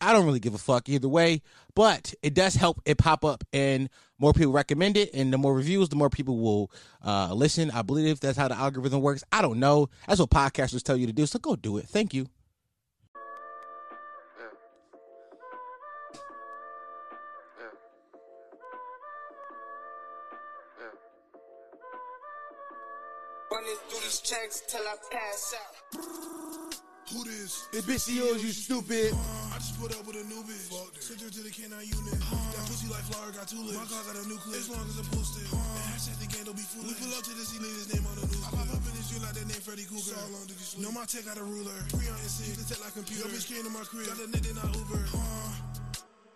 I don't really give a fuck either way, but it does help it pop up and more people recommend it. And the more reviews, the more people will uh, listen. I believe that's how the algorithm works. I don't know. That's what podcasters tell you to do. So go do it. Thank you. Running through these checks till I pass out. Who this? It bitch yours, you stupid. Uh, I just put up with a new bitch. Sent her to the canine unit. Uh, that pussy like flower got two lips. My car got a new clip. As long as I'm posted. Uh, and hashtag the game don't be foolish. We pull up to the scene, his name on the news. I pop up in this shit like that name Freddy Krueger. So long you sleep? Know my tech got a ruler. Three on your seat. The tech like computer. Your bitch came to my crib. Got a nigga not Uber. Uh,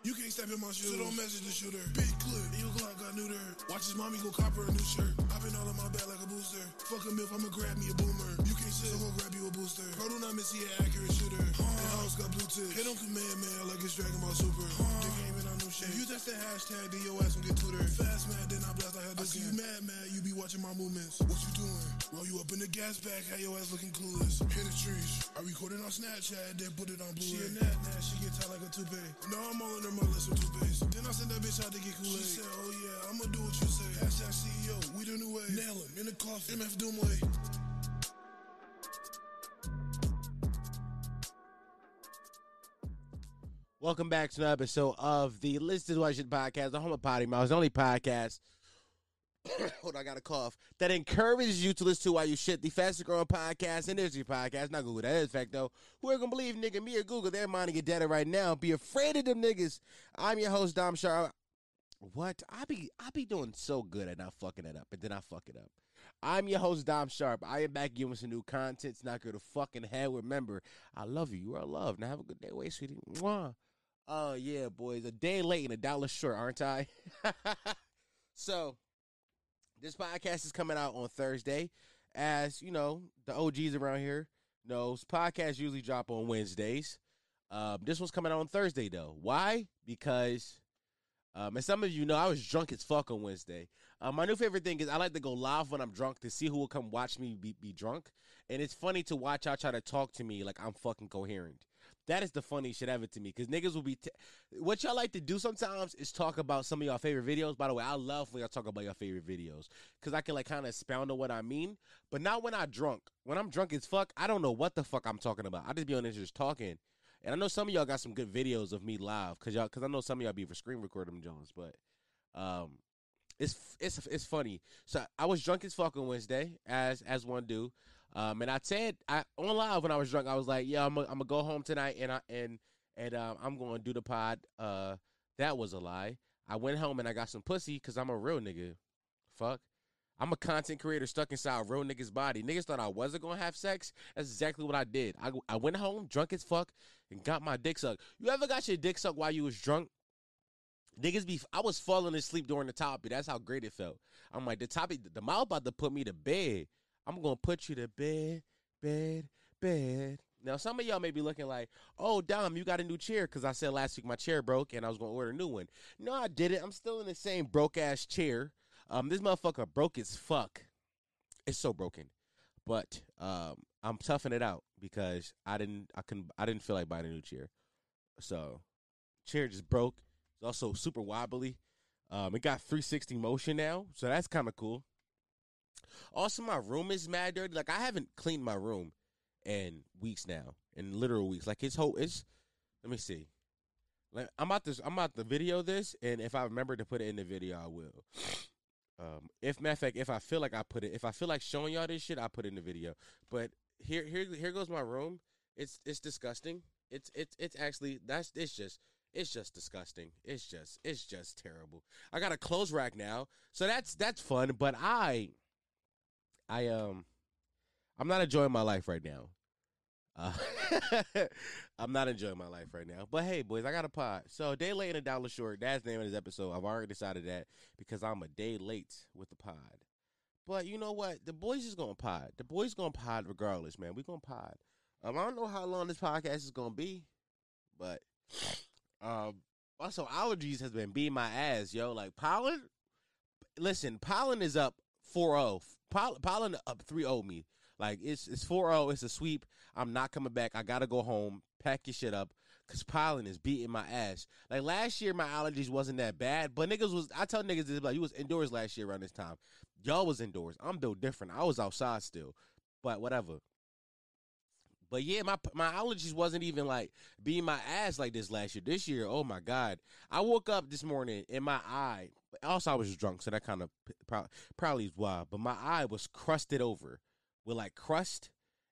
you can't step in my shoes. So don't message the shooter. Big clip. Your Glock got neuter. Watch his mommy go cop her a new shirt. I've been all in my bag like a booster. Fuck a milf, I'ma grab me a boomer. You can't sit, I'ma grab you a booster. Bro, do not miss he an accurate shooter. And house got blue tips. Hit on command, man, like it's Dragon Ball Super. They came in shit. You touch the hashtag, then your ass will get tutored. Fast man, then I blast, I had to see you mad, mad. You be watching my movements. What you doing? Roll you up in the gas bag, how your ass looking clueless. Hit the trees. I recorded on Snapchat, then put it on Blu-ray. She a nat, nat, she get tight like a toupee. No, I'm all in her mother, some toothpaste. Then I send that bitch out to get Kool-Aid. She said, oh yeah, I'ma do what you say. Hashtag CEO, we the new way. Nail him in the coffin. MF Doomway. Welcome back to another episode of the Listen to What Shit podcast, the home of Potty Mouth, the only podcast. Hold on, I got a cough. That encourages you to listen to while you shit. The fastest growing podcast, industry podcast, not Google. That is fact though. Who are gonna believe nigga me or Google? They're minding your data right now. Be afraid of them niggas. I'm your host Dom Sharpe. What? I be I be doing so good at not fucking it up, and then I fuck it up. I'm your host Dom Sharpe. I am back giving some new content. It's not good to fucking hell. Remember, I love you. You are loved. Now have a good day, wait, sweetie. Mwah. Oh yeah, boys. A day late and a dollar short, aren't I? so this podcast is coming out on Thursday. As you know, the OGs around here knows podcasts usually drop on Wednesdays. Um, this one's coming out on Thursday though. Why? Because um, and some of you know I was drunk as fuck on Wednesday. Um, my new favorite thing is I like to go live when I'm drunk to see who will come watch me be, be drunk. And it's funny to watch y'all try to talk to me like I'm fucking coherent. That is the funniest shit ever to me because niggas will be. T- what y'all like to do sometimes is talk about some of y'all favorite videos. By the way, I love when y'all talk about your favorite videos because I can like kind of expound on what I mean, but not when I drunk. When I'm drunk as fuck, I don't know what the fuck I'm talking about. I just be on there just talking. And I know some of y'all got some good videos of me live because y'all because I know some of y'all be for screen recording Jones, but um, it's it's it's funny. So I was drunk as fuck on Wednesday, as as one do. Um, and I said I on live when I was drunk, I was like, "Yeah, I'm gonna go home tonight, and I and and um, I'm going to do the pod." Uh, that was a lie. I went home and I got some pussy because I'm a real nigga. Fuck. I'm a content creator stuck inside a real nigga's body. Niggas thought I wasn't gonna have sex. That's exactly what I did. I, I went home drunk as fuck and got my dick sucked. You ever got your dick sucked while you was drunk? Niggas be I was falling asleep during the topic. That's how great it felt. I'm like the topic the mouth about to put me to bed. I'm gonna put you to bed, bed, bed. Now some of y'all may be looking like, oh Dom, you got a new chair because I said last week my chair broke and I was gonna order a new one. No, I didn't. I'm still in the same broke ass chair. Um, this motherfucker broke as fuck. It's so broken, but um, I'm toughing it out because I didn't, I couldn't, I didn't feel like buying a new chair. So, chair just broke. It's also super wobbly. Um, it got 360 motion now, so that's kind of cool. Also, my room is mad dirty. Like I haven't cleaned my room in weeks now, in literal weeks. Like it's whole. It's. Let me see. Like I'm about to. I'm about to video this, and if I remember to put it in the video, I will. Um, if matter of fact, if I feel like I put it, if I feel like showing y'all this shit, I put it in the video. But here, here, here goes my room. It's it's disgusting. It's it's it's actually that's it's just it's just disgusting. It's just it's just terrible. I got a clothes rack now, so that's that's fun. But I, I um, I'm not enjoying my life right now. Uh, I'm not enjoying my life right now. But hey, boys, I got a pod. So day late and a dollar short. That's the name of this episode. I've already decided that because I'm a day late with the pod. But you know what? The boys is gonna pod. The boys gonna pod regardless, man. We gonna pod. Um, I don't know how long this podcast is gonna be, but um, also allergies has been beating my ass, yo. Like pollen. Listen, pollen is up 4-0. Pollen, pollen up 3-0 me. Like it's it's 4-0. It's a sweep. I'm not coming back. I gotta go home. Pack your shit up. Cause pollen is beating my ass. Like last year, my allergies wasn't that bad, but niggas was. I tell niggas this like you was indoors last year around this time. Y'all was indoors. I'm built different. I was outside still, but whatever. But yeah, my my allergies wasn't even like being my ass like this last year. This year, oh my god, I woke up this morning and my eye. Also, I was just drunk, so that kind of probably, is why. But my eye was crusted over with like crust,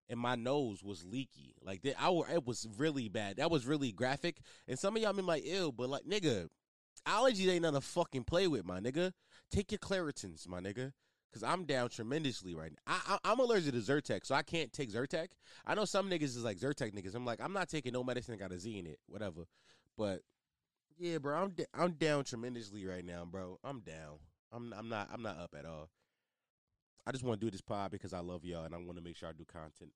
and my nose was leaky. Like that, I it was really bad. That was really graphic. And some of y'all been like, ew, but like nigga, allergies ain't nothing to fucking play with, my nigga. Take your Claritins, my nigga. Cause I'm down tremendously right now. I, I, am allergic to Zyrtec, so I can't take Zyrtec. I know some niggas is like Zyrtec niggas. I'm like, I'm not taking no medicine that got a Z in it, whatever. But yeah, bro, I'm I'm down tremendously right now, bro. I'm down. I'm I'm not I'm not up at all. I just want to do this pod because I love y'all and I want to make sure I do content.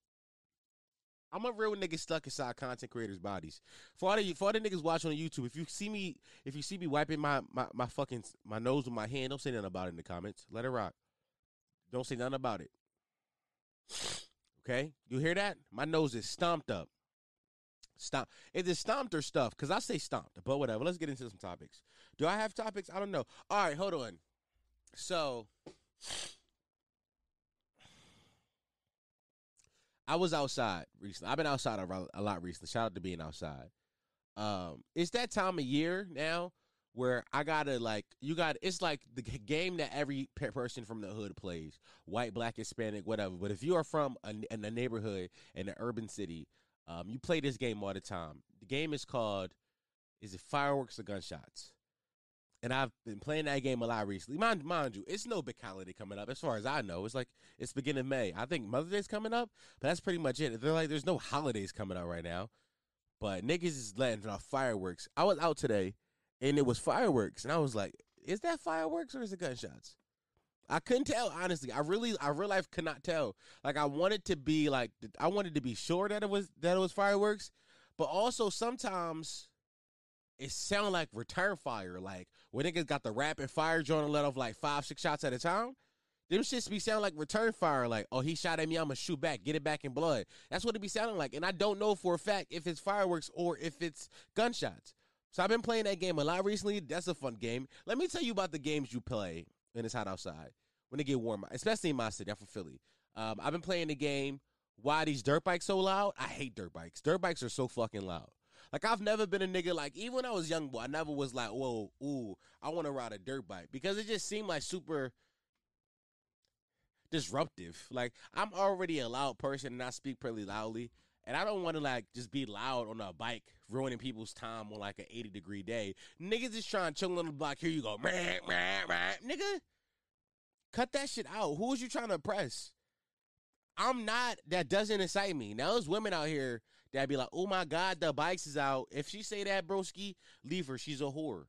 I'm a real nigga stuck inside content creators' bodies. For all the for all the niggas watching on YouTube, if you see me if you see me wiping my, my, my fucking my nose with my hand, don't say nothing about it in the comments. Let it rock. Don't say nothing about it. Okay? You hear that? My nose is stomped up. Stomp. Is it stomped or stuffed? Because I say stomped, but whatever. Let's get into some topics. Do I have topics? I don't know. All right, hold on. So, I was outside recently. I've been outside a, a lot recently. Shout out to being outside. Um, it's that time of year now where I gotta like you got it's like the game that every person from the hood plays, white, black, Hispanic, whatever. But if you are from a, in a neighborhood in an urban city, um, you play this game all the time. The game is called is it fireworks or gunshots? And I've been playing that game a lot recently. Mind, mind you, it's no big holiday coming up. As far as I know, it's like it's beginning of May. I think Mother's Day's coming up, but that's pretty much it. They're like, there's no holidays coming up right now. But niggas is letting off fireworks. I was out today and it was fireworks, and I was like, "Is that fireworks or is it gunshots?" I couldn't tell honestly. I really, I real life could not tell. Like I wanted to be like, I wanted to be sure that it was that it was fireworks, but also sometimes it sound like return fire. Like when niggas got the rapid fire joint let off like five, six shots at a time. Them shits be sound like return fire. Like, oh, he shot at me, I'm gonna shoot back, get it back in blood. That's what it be sounding like. And I don't know for a fact if it's fireworks or if it's gunshots. So I've been playing that game a lot recently. That's a fun game. Let me tell you about the games you play when it's hot outside, when it get warm, especially in my city. I'm from Philly. Um, I've been playing the game. Why these dirt bikes so loud? I hate dirt bikes. Dirt bikes are so fucking loud. Like I've never been a nigga like even when I was young boy, I never was like, whoa, ooh, I want to ride a dirt bike because it just seemed like super disruptive. Like I'm already a loud person and I speak pretty loudly. And I don't want to like just be loud on a bike, ruining people's time on like an 80 degree day. Niggas just trying to chill on the block. Here you go. Meh, meh, meh. Nigga, cut that shit out. Who is you trying to impress? I'm not, that doesn't excite me. Now, there's women out here that be like, oh my God, the bikes is out. If she say that, broski, leave her. She's a whore.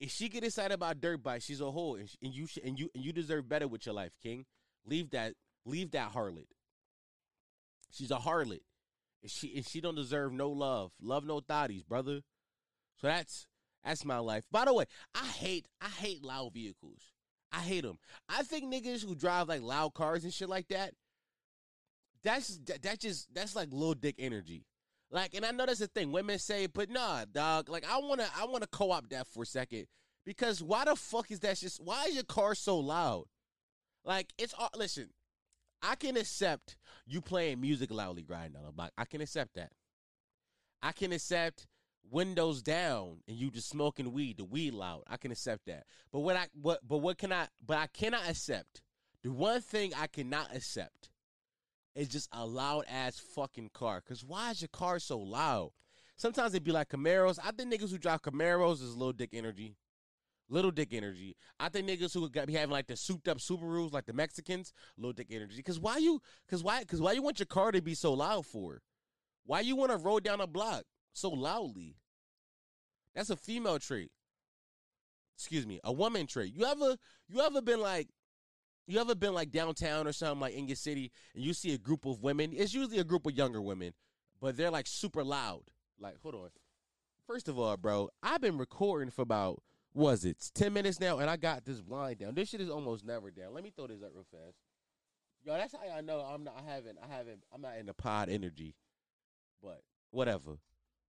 If she get excited about dirt bikes, she's a whore. And, and you and you and you deserve better with your life, King. Leave that, leave that harlot. She's a harlot. And she and she don't deserve no love. Love no thotties, brother. So that's that's my life. By the way, I hate I hate loud vehicles. I hate them. I think niggas who drive like loud cars and shit like that, that's that, that just that's like little dick energy. Like, and I know that's the thing women say, but nah, dog. Like, I wanna I wanna co-op that for a second because why the fuck is that just? Why is your car so loud? Like, it's listen. I can accept you playing music loudly grinding on a block. I can accept that. I can accept windows down and you just smoking weed, the weed loud. I can accept that. But what I what but what can I but I cannot accept. The one thing I cannot accept is just a loud ass fucking car. Cause why is your car so loud? Sometimes they be like Camaros. I think niggas who drive Camaros is low dick energy. Little dick energy. I think niggas who got be having like the souped up Subarus, like the Mexicans, little dick energy. Cause why you? Cause why? Cause why you want your car to be so loud for? Why you want to roll down a block so loudly? That's a female trait. Excuse me, a woman trait. You ever you ever been like you ever been like downtown or something like in your city and you see a group of women? It's usually a group of younger women, but they're like super loud. Like, hold on. First of all, bro, I've been recording for about was it ten minutes now, and I got this blind down. This shit is almost never down. Let me throw this up real fast. Yo, that's how I know I'm not. I haven't. I haven't. I'm not in the pod energy. But whatever.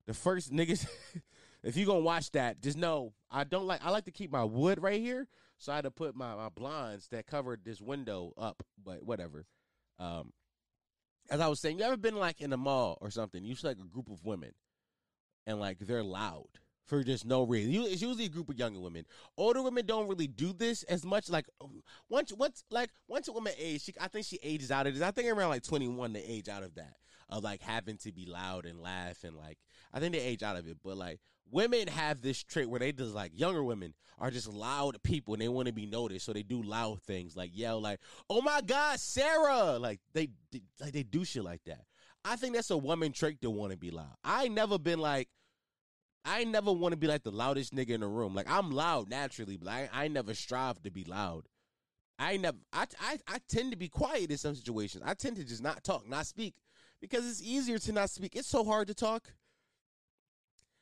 The first niggas. if you gonna watch that, just know I don't like. I like to keep my wood right here, so I had to put my my blinds that covered this window up. But whatever. Um, as I was saying, you ever been like in a mall or something? You see like a group of women, and like they're loud for just no reason. It's usually a group of younger women. Older women don't really do this as much. Like once, once, like once a woman age, she, I think she ages out of this. I think around like twenty one, they age out of that of like having to be loud and laugh and like I think they age out of it. But like women have this trait where they just like younger women are just loud people and they want to be noticed, so they do loud things like yell like "Oh my God, Sarah!" Like they like they do shit like that. I think that's a woman trait to want to be loud. I never been like. I never want to be like the loudest nigga in the room. Like I'm loud naturally, but I, I never strive to be loud. I never I, I I tend to be quiet in some situations. I tend to just not talk, not speak because it's easier to not speak. It's so hard to talk.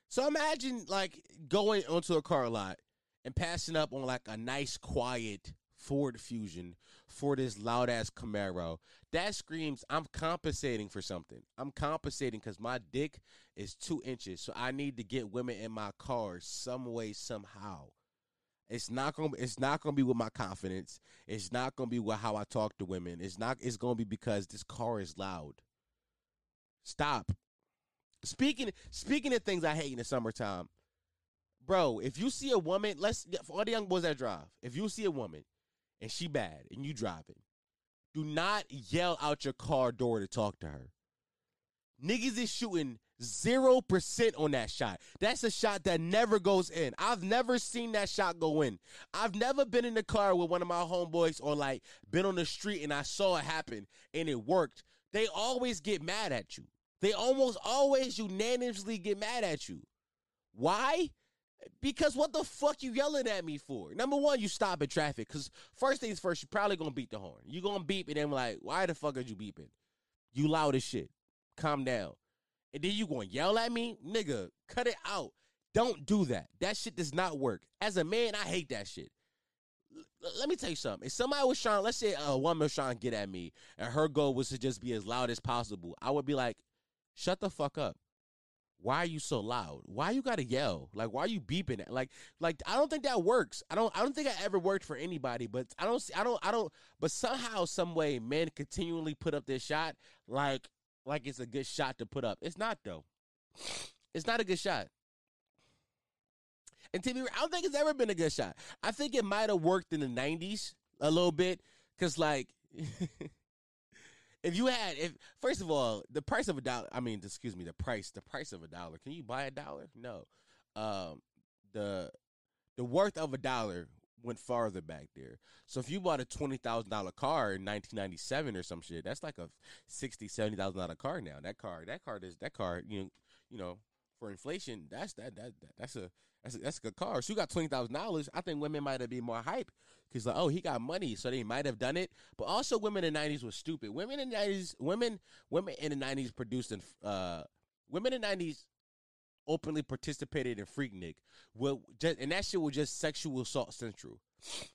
So imagine like going onto a car lot and passing up on like a nice, quiet Ford Fusion for this loud ass Camaro. That screams, I'm compensating for something. I'm compensating because my dick is two inches. So I need to get women in my car some way, somehow. It's not gonna. It's not gonna be with my confidence. It's not gonna be with how I talk to women. It's not. It's gonna be because this car is loud. Stop. Speaking speaking of things I hate in the summertime, bro. If you see a woman, let's for all the young boys that drive. If you see a woman and she bad and you driving, do not yell out your car door to talk to her. Niggas is shooting zero percent on that shot. That's a shot that never goes in. I've never seen that shot go in. I've never been in the car with one of my homeboys or like been on the street and I saw it happen and it worked. They always get mad at you. They almost always unanimously get mad at you. Why? Because what the fuck you yelling at me for? Number one, you stop in traffic. Cause first things first, you probably gonna beat the horn. You gonna beep and then like, why the fuck are you beeping? You loud as shit. Calm down. And then you gonna yell at me? Nigga, cut it out. Don't do that. That shit does not work. As a man, I hate that shit. L- let me tell you something. If somebody was trying, let's say a woman was trying to get at me, and her goal was to just be as loud as possible, I would be like, shut the fuck up. Why are you so loud? Why you gotta yell? Like why are you beeping? At? Like like I don't think that works. I don't I don't think I ever worked for anybody. But I don't I don't I don't. But somehow some way men continually put up this shot like like it's a good shot to put up. It's not though. It's not a good shot. And to be, I don't think it's ever been a good shot. I think it might have worked in the '90s a little bit, cause like. if you had if first of all the price of a dollar i mean excuse me the price the price of a dollar can you buy a dollar no um the the worth of a dollar went farther back there so if you bought a $20000 car in 1997 or some shit that's like a 60 $70000 car now that car that car is that car you know you know for inflation that's that that, that that's a that's a, that's a good car. So you got twenty thousand dollars. I think women might have been more hype because like, oh, he got money, so they might have done it. But also, women in the nineties were stupid. Women in the nineties, women, women in the nineties produced and uh, women in the nineties openly participated in Freaknik. Well, just, and that shit was just sexual assault central.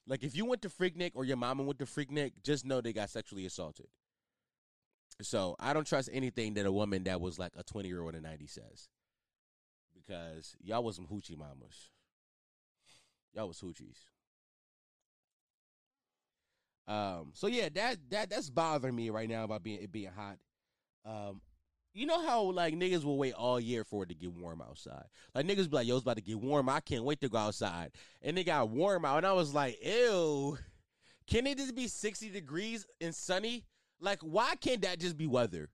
Like if you went to Freaknik or your mama went to Freaknik, just know they got sexually assaulted. So I don't trust anything that a woman that was like a twenty year old in the '90s says because y'all was some hoochie mamas. Y'all was hoochies. Um. So yeah, that that that's bothering me right now about being it being hot. Um. You know how like niggas will wait all year for it to get warm outside. Like niggas be like, "Yo, it's about to get warm. I can't wait to go outside." And it got warm out, and I was like, "Ew." Can it just be sixty degrees and sunny? Like, why can't that just be weather?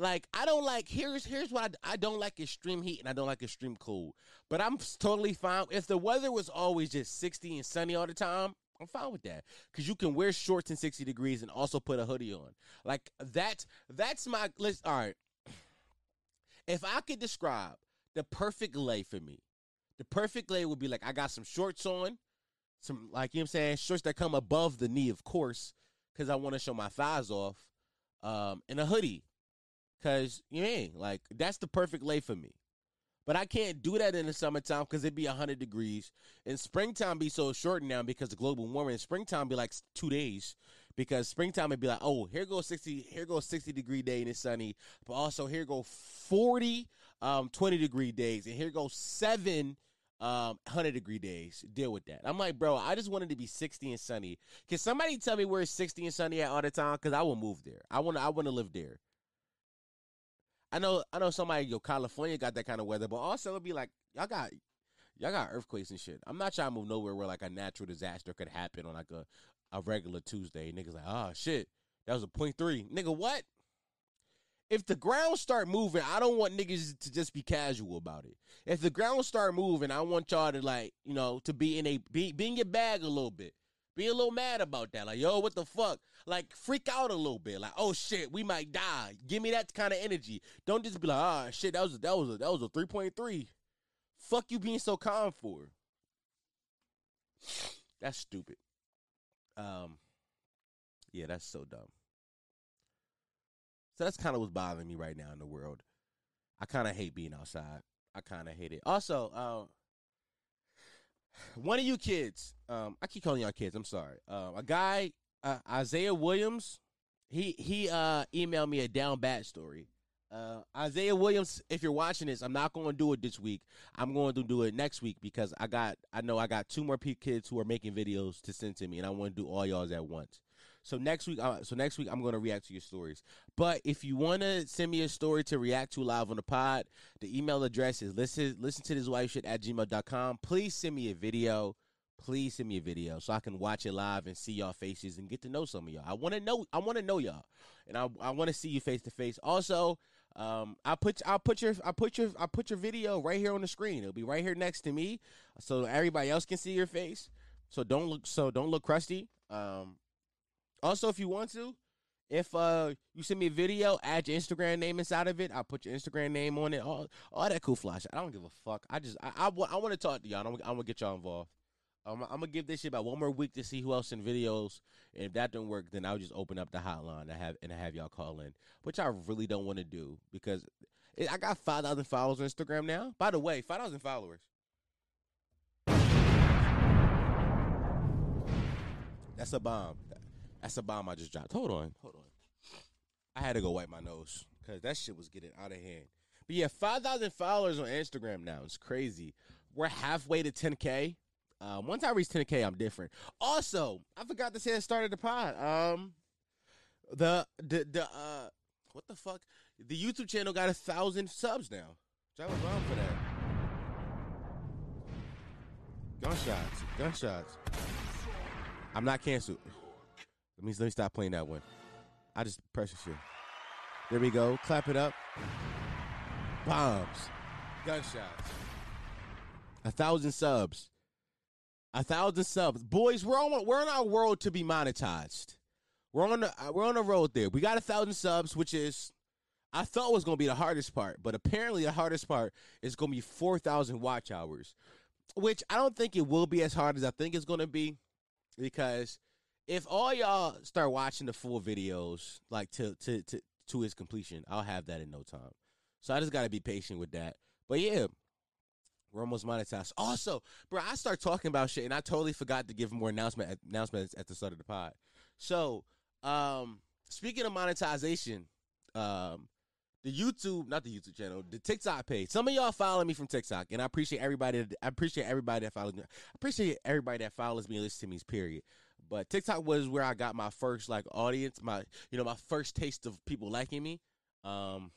Like I don't like here's here's what I, I don't like extreme heat and I don't like extreme cold. But I'm totally fine if the weather was always just 60 and sunny all the time. I'm fine with that because you can wear shorts in 60 degrees and also put a hoodie on. Like that. That's my list. All right. If I could describe the perfect lay for me, the perfect lay would be like I got some shorts on, some like you know what I'm saying, shorts that come above the knee, of course, because I want to show my thighs off, um, and a hoodie, because you ain't like that's the perfect lay for me. But I can't do that in the summertime because it'd be 100 degrees. And springtime be so short now because of global warming. Springtime be like two days because springtime would be like, oh, here goes 60, here goes 60 degree day and it's sunny. But also here go 40, um, 20 degree days. And here goes seven, um, 100 degree days. Deal with that. I'm like, bro, I just wanted to be 60 and sunny. Can somebody tell me where it's 60 and sunny at all the time? Because I will move there. I want to, I want to live there. I know I know somebody yo California got that kind of weather, but also it'd be like y'all got y'all got earthquakes and shit. I'm not trying to move nowhere where like a natural disaster could happen on like a, a regular Tuesday. Niggas like, oh shit, that was a point three. Nigga, what? If the ground start moving, I don't want niggas to just be casual about it. If the ground start moving, I want y'all to like, you know, to be in a be, be in your bag a little bit. Be a little mad about that. Like, yo, what the fuck? Like, freak out a little bit. Like, oh shit, we might die. Give me that kind of energy. Don't just be like, ah, shit, that was a, that was a, that was a three point three. Fuck you being so calm for. That's stupid. Um, yeah, that's so dumb. So that's kind of what's bothering me right now in the world. I kind of hate being outside. I kind of hate it. Also, um, one of you kids, um, I keep calling y'all kids. I'm sorry. Um, a guy, uh, Isaiah Williams, he he uh emailed me a down bad story. Uh, Isaiah Williams, if you're watching this, I'm not going to do it this week. I'm going to do it next week because I got I know I got two more kids who are making videos to send to me, and I want to do all y'all's at once. So next week, uh, so next week I'm going to react to your stories. But if you want to send me a story to react to live on the pod, the email address is listen listen to this wife shit at gmail.com. Please send me a video. Please send me a video so I can watch it live and see y'all faces and get to know some of y'all. I want to know. I want to know y'all, and I I want to see you face to face. Also, um, I put I put your I put your I put your video right here on the screen. It'll be right here next to me, so everybody else can see your face. So don't look so don't look crusty. Um, also, if you want to, if uh you send me a video, add your Instagram name inside of it. I'll put your Instagram name on it. All, all that cool flash. I don't give a fuck. I just I I, I want to talk to y'all. I'm, I'm gonna get y'all involved. I'm, I'm gonna give this shit about one more week to see who else in videos. And if that don't work, then I'll just open up the hotline and have and I have y'all call in, which I really don't want to do because it, I got five thousand followers on Instagram now. By the way, five thousand followers. That's a bomb. That's a bomb I just dropped. Hold on, hold on. I had to go wipe my nose because that shit was getting out of hand. But yeah, five thousand followers on Instagram now. It's crazy. We're halfway to ten k. Um, once I reach ten k, I'm different. Also, I forgot to say I started start the pod. Um, the the the uh, what the fuck? The YouTube channel got a thousand subs now. So I was wrong for that. Gunshots, gunshots. I'm not canceled. Let me let me stop playing that one. I just pressure shit. There we go. Clap it up. Bombs. Gunshots. A thousand subs. A thousand subs. Boys, we're on we're on our world to be monetized. We're on the uh, we're on the road there. We got a thousand subs, which is I thought was gonna be the hardest part, but apparently the hardest part is gonna be four thousand watch hours. Which I don't think it will be as hard as I think it's gonna be. Because if all y'all start watching the full videos like to to to to its completion, I'll have that in no time. So I just gotta be patient with that. But yeah, we're almost monetized. Also, bro, I start talking about shit and I totally forgot to give more announcement announcements at the start of the pod. So, um, speaking of monetization, um, the YouTube, not the YouTube channel, the TikTok page. Some of y'all follow me from TikTok, and I appreciate everybody. I appreciate everybody that follows me. I appreciate everybody that follows me and listens to me. Period. But TikTok was where I got my first like audience, my you know my first taste of people liking me. Um,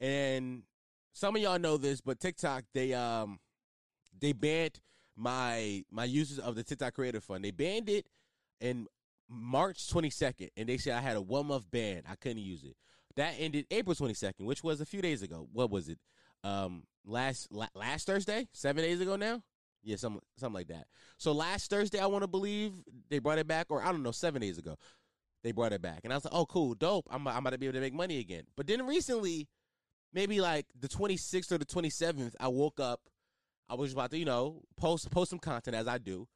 and some of y'all know this, but TikTok they um they banned my my uses of the TikTok Creator Fund. They banned it in March 22nd, and they said I had a one month ban. I couldn't use it. that ended April 22nd, which was a few days ago. What was it? Um, last la- last Thursday, seven days ago now. Yeah, something something like that. So last Thursday, I want to believe they brought it back, or I don't know, seven days ago, they brought it back, and I was like, oh, cool, dope. I'm I'm about to be able to make money again. But then recently, maybe like the 26th or the 27th, I woke up. I was about to, you know, post post some content as I do,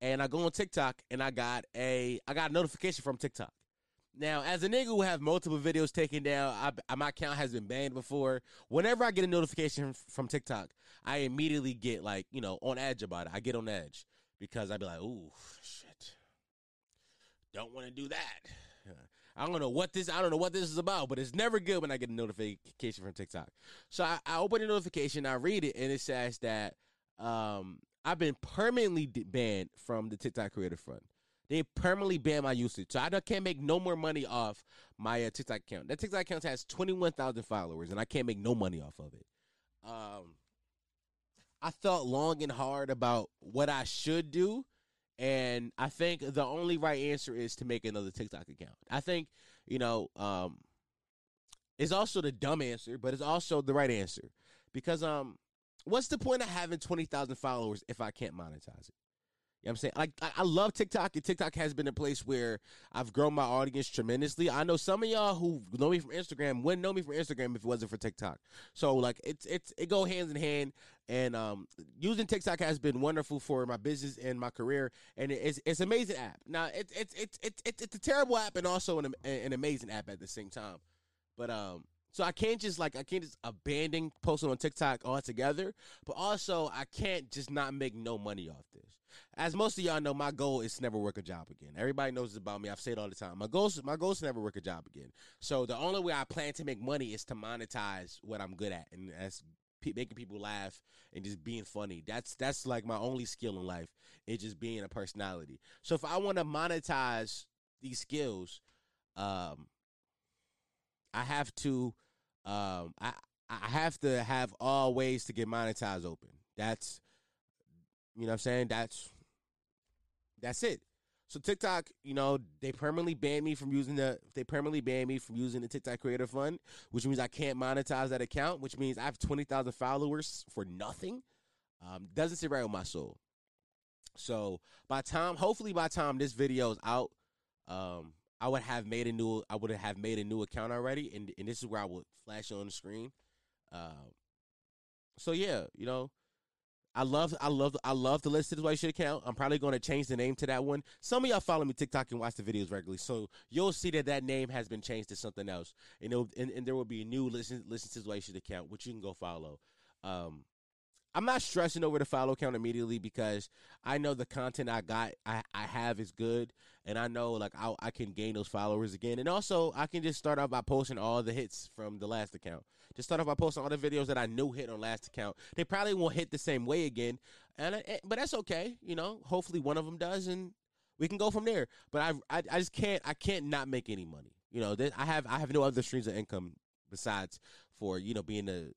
and I go on TikTok and I got a I got a notification from TikTok. Now, as a nigga who have multiple videos taken down, I, my account has been banned before. Whenever I get a notification from TikTok, I immediately get like you know on edge about it. I get on edge because I be like, ooh, shit, don't want to do that. I don't know what this I don't know what this is about, but it's never good when I get a notification from TikTok. So I, I open the notification, I read it, and it says that um, I've been permanently banned from the TikTok Creator Fund. They permanently banned my usage, so I can't make no more money off my uh, TikTok account. That TikTok account has twenty one thousand followers, and I can't make no money off of it. Um, I thought long and hard about what I should do, and I think the only right answer is to make another TikTok account. I think you know, um, it's also the dumb answer, but it's also the right answer because um, what's the point of having twenty thousand followers if I can't monetize it? Know what I'm saying? Like I, I love TikTok, and TikTok has been a place where I've grown my audience tremendously. I know some of y'all who know me from Instagram wouldn't know me from Instagram if it wasn't for TikTok. So like it's it's it go hands in hand, and um, using TikTok has been wonderful for my business and my career, and it's it's amazing app. Now it's it's it's it's it's, it's a terrible app and also an an amazing app at the same time, but um. So I can't just like I can't just abandon posting on TikTok altogether, but also I can't just not make no money off this as most of y'all know, my goal is to never work a job again. Everybody knows this about me. I've said it all the time. My goal, is, my goal is to never work a job again. So the only way I plan to make money is to monetize what I'm good at, and that's pe- making people laugh and just being funny. That's that's like my only skill in life. It's just being a personality. So if I want to monetize these skills, um, I have to, um, I I have to have all ways to get monetized open. That's you know what I'm saying? That's that's it. So TikTok, you know, they permanently banned me from using the they permanently banned me from using the TikTok Creator Fund, which means I can't monetize that account, which means I have 20,000 followers for nothing. Um, doesn't sit right with my soul. So by time, hopefully by time this video is out, um, I would have made a new I would have made a new account already, and and this is where I would flash on the screen. Uh, so yeah, you know, I love, I love, I love the Listen to Why You Should account. I'm probably going to change the name to that one. Some of y'all follow me TikTok and watch the videos regularly, so you'll see that that name has been changed to something else. And, and, and there will be a new Listen Listen to Why You Should account, which you can go follow. Um, I'm not stressing over the follow count immediately because I know the content I got I, I have is good and I know like I I can gain those followers again and also I can just start off by posting all the hits from the last account. Just start off by posting all the videos that I knew hit on last account. They probably won't hit the same way again, and I, but that's okay. You know, hopefully one of them does and we can go from there. But I I, I just can't I can't not make any money. You know, I have I have no other streams of income besides for you know being a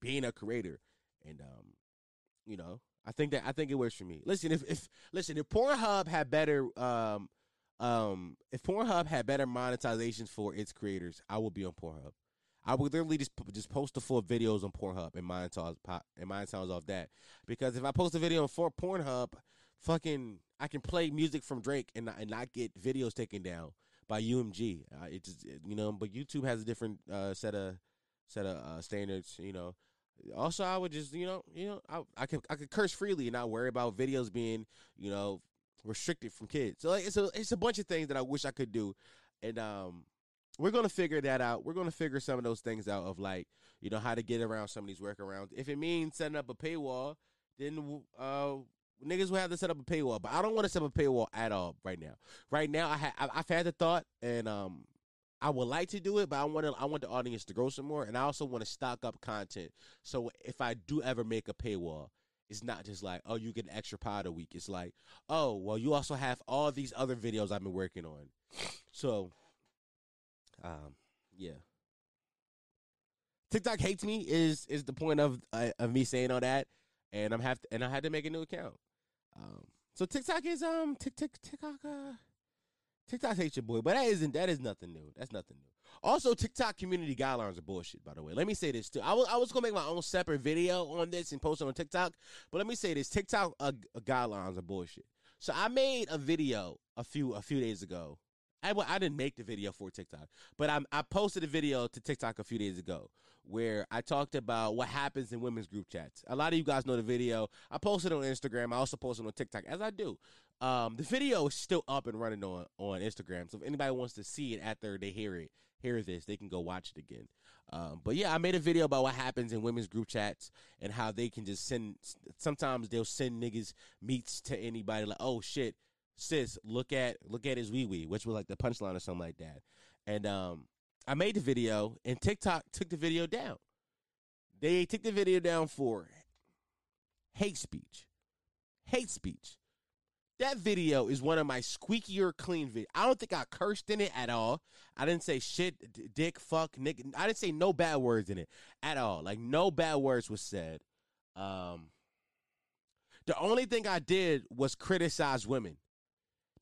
being a creator and um, you know, I think that I think it works for me. Listen, if if listen, if Pornhub had better um um if Pornhub had better monetizations for its creators, I would be on Pornhub. I would literally just just post the full videos on Pornhub and monetize and monetize off that. Because if I post a video on for Pornhub, fucking I can play music from Drake and and not get videos taken down by UMG. Uh, it just you know, but YouTube has a different uh, set of set of uh, standards. You know, also, I would just you know you know I I could I could curse freely and not worry about videos being you know restricted from kids. So like, it's a it's a bunch of things that I wish I could do, and um we're gonna figure that out. We're gonna figure some of those things out of like you know how to get around some of these workarounds. If it means setting up a paywall, then uh niggas will have to set up a paywall. But I don't want to set up a paywall at all right now. Right now, I ha- I've had the thought, and um I would like to do it, but I want to, I want the audience to grow some more, and I also want to stock up content. So if I do ever make a paywall, it's not just like, oh, you get an extra pod a week. It's like, oh, well, you also have all these other videos I've been working on. So, um, yeah. TikTok hates me is is the point of uh, of me saying all that, and I'm have to, and I had to make a new account. Um, so TikTok is um tick tick TikTok uh TikTok hates your boy, but that isn't that is nothing new. That's nothing new. Also, TikTok community guidelines are bullshit. By the way, let me say this too. I was I was gonna make my own separate video on this and post it on TikTok, but let me say this: TikTok uh, guidelines are bullshit. So I made a video a few a few days ago. I, well, I didn't make the video for TikTok, but I, I posted a video to TikTok a few days ago where I talked about what happens in women's group chats. A lot of you guys know the video. I posted it on Instagram. I also posted on TikTok, as I do. Um, the video is still up and running on on Instagram. So if anybody wants to see it after they hear it, hear this, they can go watch it again. Um, but yeah, I made a video about what happens in women's group chats and how they can just send. Sometimes they'll send niggas meets to anybody like, oh shit, sis, look at look at his wee wee, which was like the punchline or something like that. And um, I made the video, and TikTok took the video down. They took the video down for hate speech. Hate speech. That video is one of my squeakier clean videos. I don't think I cursed in it at all. I didn't say shit, d- dick, fuck, nigga. I didn't say no bad words in it at all. Like no bad words was said. Um, the only thing I did was criticize women.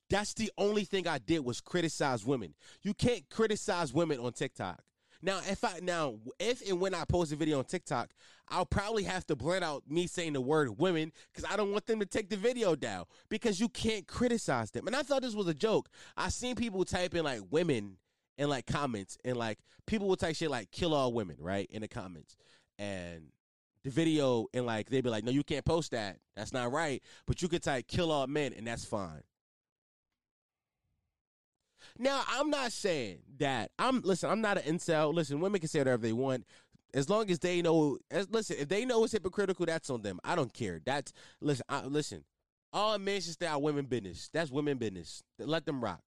That's the only thing I did was criticize women. You can't criticize women on TikTok. Now, if I now if and when I post a video on TikTok, I'll probably have to blend out me saying the word women because I don't want them to take the video down because you can't criticize them. And I thought this was a joke. I seen people type in like women in like comments and like people will type shit like kill all women, right? In the comments. And the video and like they'd be like, no, you can't post that. That's not right. But you could type kill all men and that's fine. Now, I'm not saying that I'm listen, I'm not an incel. Listen, women can say whatever they want. As long as they know as listen, if they know it's hypocritical, that's on them. I don't care. That's listen, I, listen. All men should stay out women business. That's women business. Let them rock.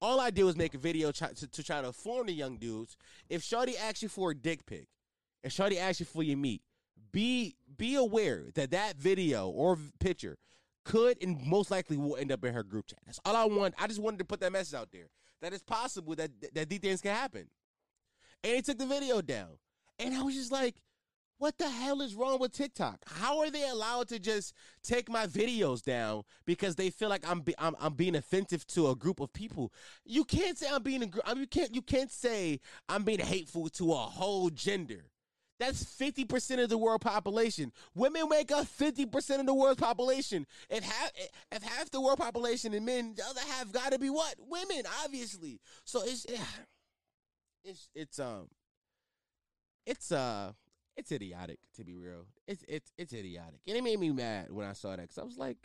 All I did was make a video try, to, to try to inform the young dudes. If Shorty asks you for a dick pic, and Shorty asks you for your meat, be be aware that that video or picture could and most likely will end up in her group chat. That's all I want. I just wanted to put that message out there that it's possible that that these things can happen. And he took the video down, and I was just like, "What the hell is wrong with TikTok? How are they allowed to just take my videos down because they feel like I'm be, I'm, I'm being offensive to a group of people? You can't say I'm being a you can't you can't say I'm being hateful to a whole gender." That's 50% of the world population. Women make up 50% of the world's population. If half, if half the world population and men, the other half got to be what? Women, obviously. So it's it's it's um it's uh it's idiotic to be real. It's it's it's idiotic. And it made me mad when I saw that cuz I was like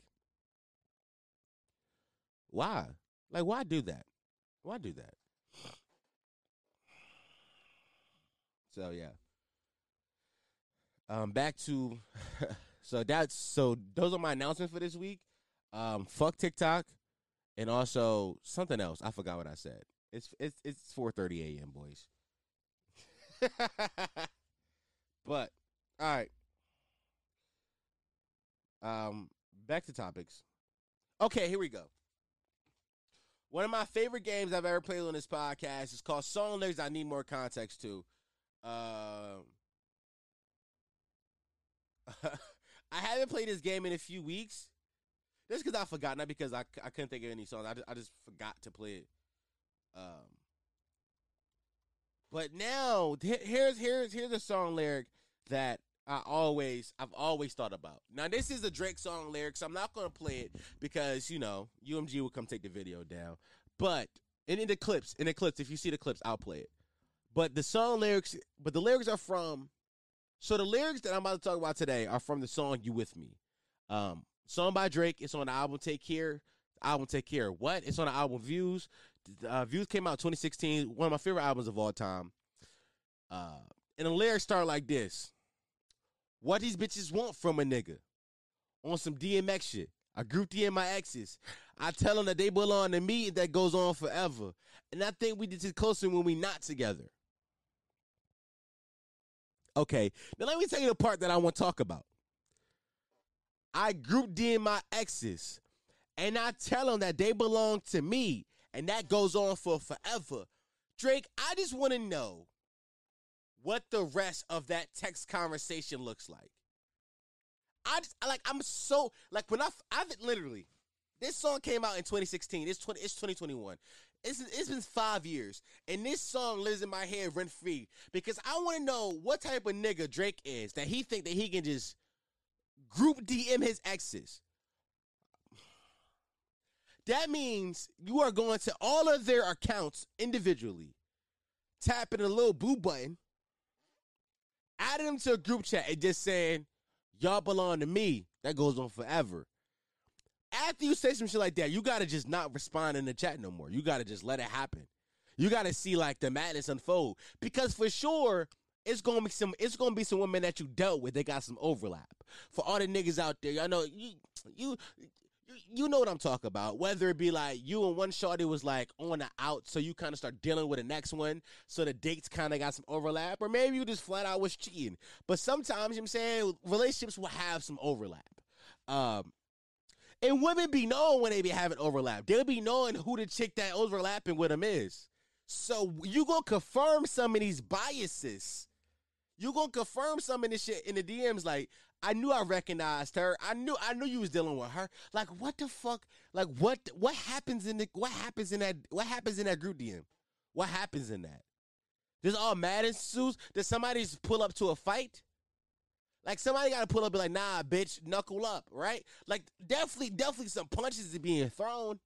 why? Like why do that? Why do that? So yeah. Um, back to so that's so those are my announcements for this week. Um, fuck TikTok, and also something else. I forgot what I said. It's it's it's four thirty a.m. boys. but all right. Um, back to topics. Okay, here we go. One of my favorite games I've ever played on this podcast is called Song Lyrics I Need More Context to. Um, I haven't played this game in a few weeks. Just because I forgot, not because I, I couldn't think of any songs. I just, I just forgot to play it. Um, but now here's here's here's a song lyric that I always I've always thought about. Now this is a Drake song lyric, so I'm not gonna play it because you know UMG will come take the video down. But and in the clips, in the clips, if you see the clips, I'll play it. But the song lyrics, but the lyrics are from so the lyrics that I'm about to talk about today are from the song "You With Me," um, song by Drake. It's on the album "Take Care." Album "Take Care." What? It's on the album "Views." Uh, Views came out 2016. One of my favorite albums of all time. Uh, and the lyrics start like this: "What these bitches want from a nigga on some DMX shit." I group DM my exes. I tell them that they belong to me and that goes on forever. And I think we get closer when we not together. Okay, now let me tell you the part that I want to talk about. I group DM my exes, and I tell them that they belong to me, and that goes on for forever. Drake, I just want to know what the rest of that text conversation looks like. I just like I'm so like when I I literally this song came out in 2016. It's 20 it's 2021. It's, it's been five years, and this song lives in my head rent free because I want to know what type of nigga Drake is that he think that he can just group DM his exes. That means you are going to all of their accounts individually, tapping a little blue button, adding them to a group chat, and just saying, Y'all belong to me. That goes on forever. After you say some shit like that, you gotta just not respond in the chat no more. You gotta just let it happen. You gotta see like the madness unfold. Because for sure, it's gonna be some it's gonna be some women that you dealt with. They got some overlap. For all the niggas out there, y'all know you you you know what I'm talking about. Whether it be like you and one shorty was like on the out, so you kind of start dealing with the next one, so the dates kind of got some overlap, or maybe you just flat out was cheating. But sometimes you know what I'm saying relationships will have some overlap. Um, and women be knowing when they be having overlap. They'll be knowing who the chick that overlapping with them is. So you gonna confirm some of these biases. You gonna confirm some of this shit in the DMs. Like I knew I recognized her. I knew I knew you was dealing with her. Like what the fuck? Like what what happens in the what happens in that what happens in that group DM? What happens in that? Does all mad ensues? Does somebody pull up to a fight? Like somebody got to pull up and be like, nah, bitch, knuckle up, right? Like definitely, definitely some punches are being thrown.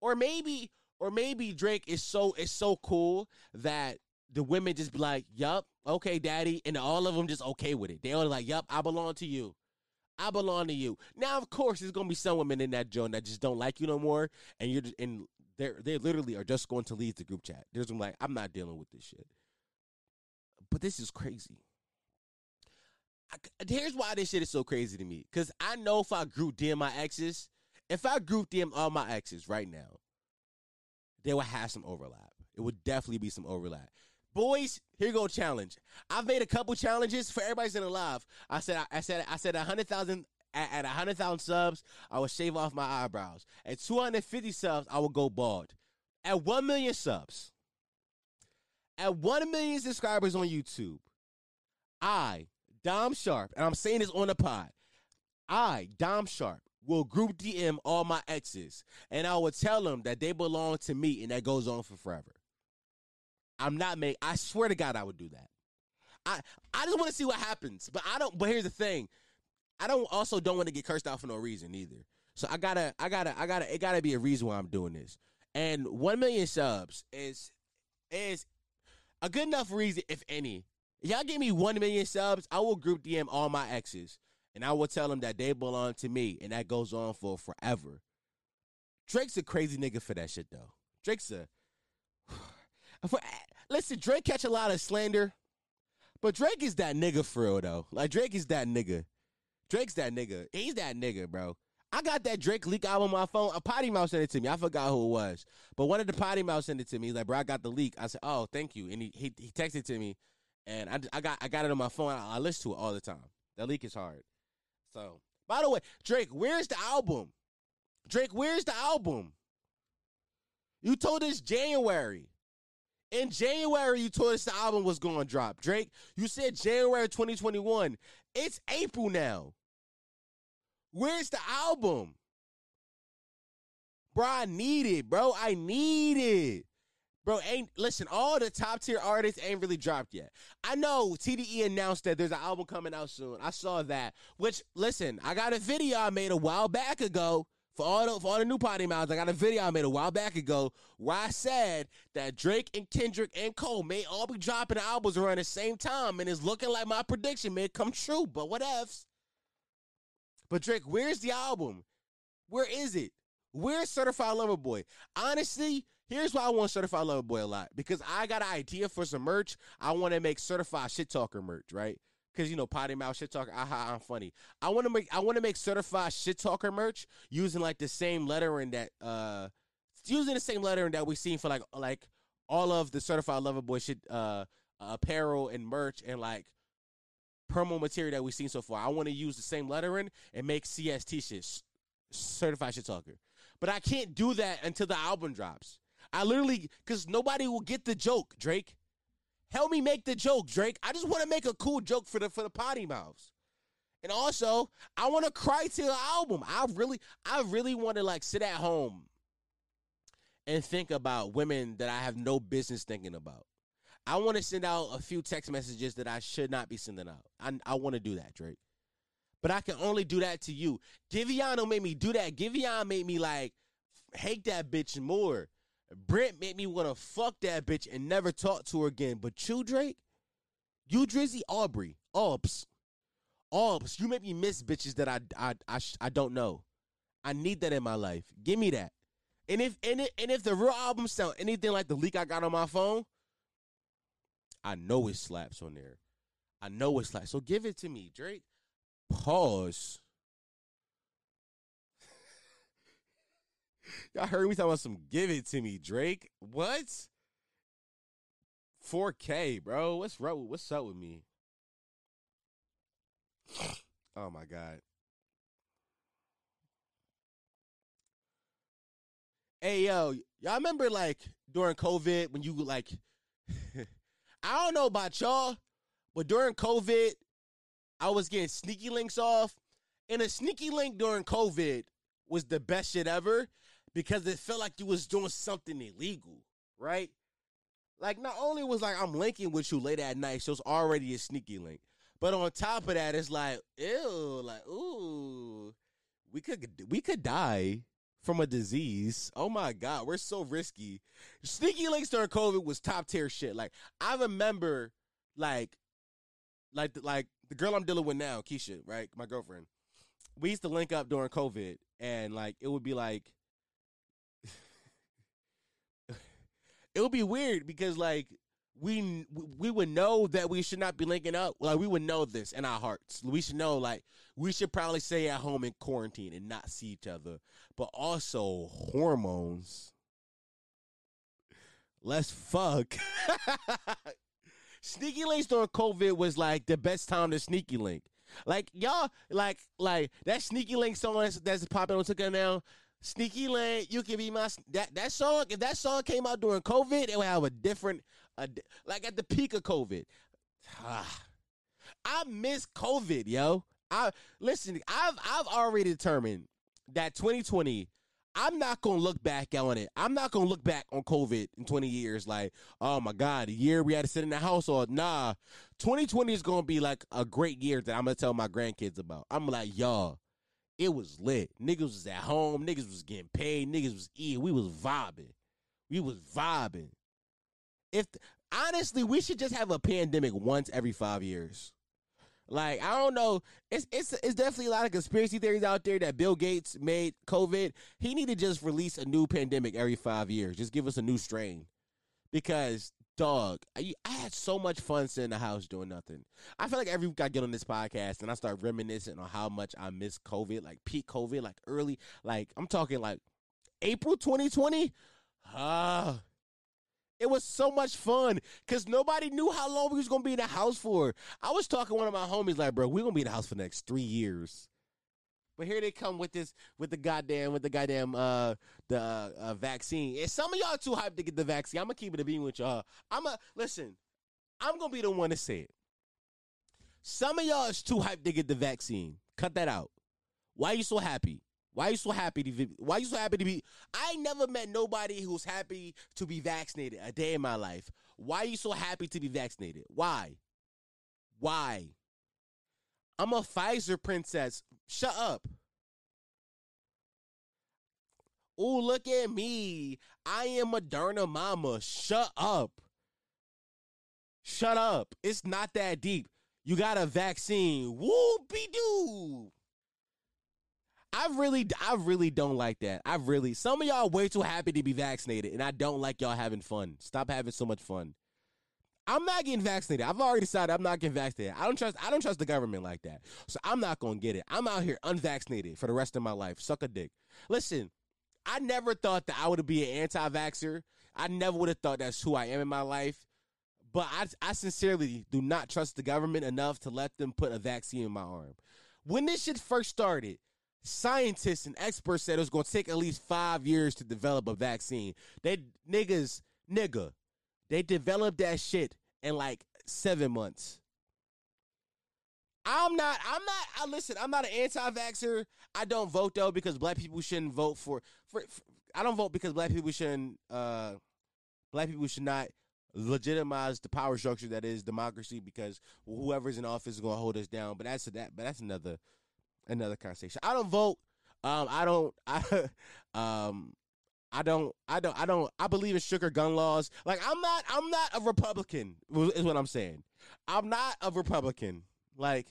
Or maybe, or maybe Drake is so is so cool that the women just be like, yup, okay, daddy, and all of them just okay with it. They all like, yup, I belong to you. I belong to you. Now, of course, there's gonna be some women in that joint that just don't like you no more, and you're and they're they literally are just going to leave the group chat. There's like, I'm not dealing with this shit. But this is crazy. Here's why this shit is so crazy to me. Cause I know if I group DM my exes, if I group DM all my exes right now, they would have some overlap. It would definitely be some overlap. Boys, here go challenge. I've made a couple challenges for everybody's in alive. I said I said I said a hundred thousand at a hundred thousand subs, I would shave off my eyebrows. At two hundred fifty subs, I would go bald. At one million subs, at one million subscribers on YouTube, I Dom Sharpe, and I'm saying this on the pod. I Dom Sharpe will group DM all my exes, and I will tell them that they belong to me, and that goes on for forever. I'm not make. I swear to God, I would do that. I I just want to see what happens, but I don't. But here's the thing, I don't also don't want to get cursed out for no reason either. So I gotta, I gotta, I gotta. It gotta be a reason why I'm doing this. And one million subs is is a good enough reason, if any. Y'all give me one million subs, I will group DM all my exes, and I will tell them that they belong to me, and that goes on for forever. Drake's a crazy nigga for that shit though. Drake's a for, listen, Drake catch a lot of slander, but Drake is that nigga for real though. Like Drake is that nigga. Drake's that nigga. He's that nigga, bro. I got that Drake leak album on my phone. A potty mouth sent it to me. I forgot who it was, but one of the potty mouth sent it to me. He's like, bro, I got the leak. I said, oh, thank you. And he he, he texted to me, and I, I got I got it on my phone. I, I listen to it all the time. That leak is hard. So, by the way, Drake, where's the album? Drake, where's the album? You told us January. In January, you told us the album was going to drop. Drake, you said January 2021. It's April now. Where's the album? Bro, I need it, bro. I need it. Bro, ain't listen, all the top tier artists ain't really dropped yet. I know TDE announced that there's an album coming out soon. I saw that. Which listen, I got a video I made a while back ago for all the for all the new potty mouths, I got a video I made a while back ago where I said that Drake and Kendrick and Cole may all be dropping albums around the same time, and it's looking like my prediction may come true. But what else? But Drake, where's the album? Where is it? Where's Certified Lover Boy? Honestly, here's why I want Certified Lover Boy a lot because I got an idea for some merch. I want to make Certified Shit Talker merch, right? Cause you know potty mouth shit talker. Aha, I'm funny. I want to make I want to make certified shit talker merch using like the same lettering that uh using the same lettering that we've seen for like like all of the certified lover boy shit uh apparel and merch and like promo material that we've seen so far. I want to use the same lettering and make CST shit certified shit talker. But I can't do that until the album drops. I literally because nobody will get the joke, Drake. Help me make the joke, Drake. I just want to make a cool joke for the for the potty mouths. And also, I want to cry to the album. I really, I really want to like sit at home and think about women that I have no business thinking about. I want to send out a few text messages that I should not be sending out. I, I want to do that, Drake. But I can only do that to you. Giveon don't me do that. Giveon made me like hate that bitch more. Brent made me want to fuck that bitch and never talk to her again. But you, Drake, you, Drizzy, Aubrey, Albs, Albs, you make me miss bitches that I I I, I don't know. I need that in my life. Give me that. And if and, and if the real album sound anything like the leak I got on my phone, I know it slaps on there. I know it slaps. So give it to me, Drake. Pause. Y'all heard me talking about some give it to me, Drake. What? 4K, bro. What's? What's up with me? Oh my god. Hey yo, y'all remember like during COVID when you like I don't know about y'all, but during COVID, I was getting sneaky links off. And a sneaky link during COVID was the best shit ever because it felt like you was doing something illegal, right? Like not only was like I'm linking with you late at night, so it's already a sneaky link. But on top of that, it's like, ew, like, ooh, we could we could die from a disease. Oh my god, we're so risky. Sneaky links during COVID was top tier shit. Like I remember, like, like like the girl I'm dealing with now, Keisha, right, my girlfriend. We used to link up during COVID, and like it would be like. It would be weird because like we we would know that we should not be linking up. Like we would know this in our hearts. We should know like we should probably stay at home in quarantine and not see each other. But also hormones. Let's fuck. sneaky links during COVID was like the best time to sneaky link. Like y'all, like like that sneaky link song that's, that's popping on TikTok now. Sneaky link, you can be my that that song. If that song came out during COVID, it would have a different, a, like at the peak of COVID. Ah. I miss COVID, yo. I listen. I've I've already determined that 2020. I'm not gonna look back on it. I'm not gonna look back on COVID in 20 years like, oh my god, a year we had to sit in the house or nah. 2020 is gonna be like a great year that I'm gonna tell my grandkids about. I'm like, y'all, it was lit. Niggas was at home. Niggas was getting paid. Niggas was eating. We was vibing. We was vibing. If honestly, we should just have a pandemic once every five years. Like I don't know, it's it's it's definitely a lot of conspiracy theories out there that Bill Gates made COVID. He need to just release a new pandemic every five years. Just give us a new strain, because dog, I, I had so much fun sitting in the house doing nothing. I feel like every week I get on this podcast and I start reminiscing on how much I miss COVID, like peak COVID, like early, like I'm talking like April 2020. Ah. Uh, it was so much fun because nobody knew how long we was gonna be in the house for. I was talking to one of my homies like, bro, we gonna be in the house for the next three years. But here they come with this, with the goddamn, with the goddamn, uh, the uh, vaccine. And some of y'all too hyped to get the vaccine. I'm gonna keep it a beam with y'all. I'm a listen. I'm gonna be the one to say it. Some of y'all is too hyped to get the vaccine. Cut that out. Why are you so happy? Why are you so happy to be? Why are you so happy to be? I never met nobody who's happy to be vaccinated a day in my life. Why are you so happy to be vaccinated? Why? Why? I'm a Pfizer princess. Shut up. Oh, look at me. I am Moderna mama. Shut up. Shut up. It's not that deep. You got a vaccine. Whoopie doo. I really, I really don't like that. I really, some of y'all way too happy to be vaccinated, and I don't like y'all having fun. Stop having so much fun. I'm not getting vaccinated. I've already decided I'm not getting vaccinated. I don't trust. I don't trust the government like that. So I'm not gonna get it. I'm out here unvaccinated for the rest of my life. Suck a dick. Listen, I never thought that I would be an anti-vaxxer. I never would have thought that's who I am in my life. But I, I sincerely do not trust the government enough to let them put a vaccine in my arm. When this shit first started, scientists and experts said it was to take at least five years to develop a vaccine. They niggas, nigga, they developed that shit in like seven months. I'm not. I'm not. I listen. I'm not an anti-vaxxer. I don't vote though because black people shouldn't vote for. For, for I don't vote because black people shouldn't. Uh, black people should not legitimize the power structure that is democracy because whoever's in office is going to hold us down. But that's that. But that's another another conversation. I don't vote. Um, I don't. I um. I don't, I don't, I don't, I believe in sugar gun laws. Like I'm not, I'm not a Republican. Is what I'm saying. I'm not a Republican. Like,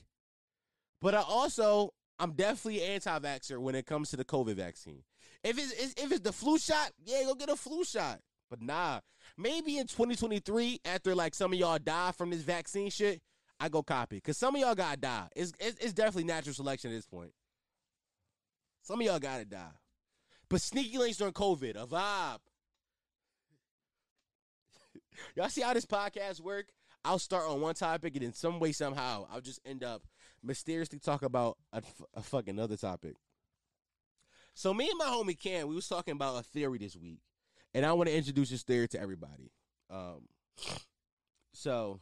but I also, I'm definitely anti-vaxxer when it comes to the COVID vaccine. If it's if it's the flu shot, yeah, go get a flu shot. But nah, maybe in 2023, after like some of y'all die from this vaccine shit, I go copy. Cause some of y'all gotta die. It's it's, it's definitely natural selection at this point. Some of y'all gotta die. But sneaky links during COVID, a vibe. y'all see how this podcast work? I'll start on one topic and in some way somehow I'll just end up mysteriously talk about a, a fucking other topic. So me and my homie Cam, we was talking about a theory this week, and I want to introduce this theory to everybody. Um, so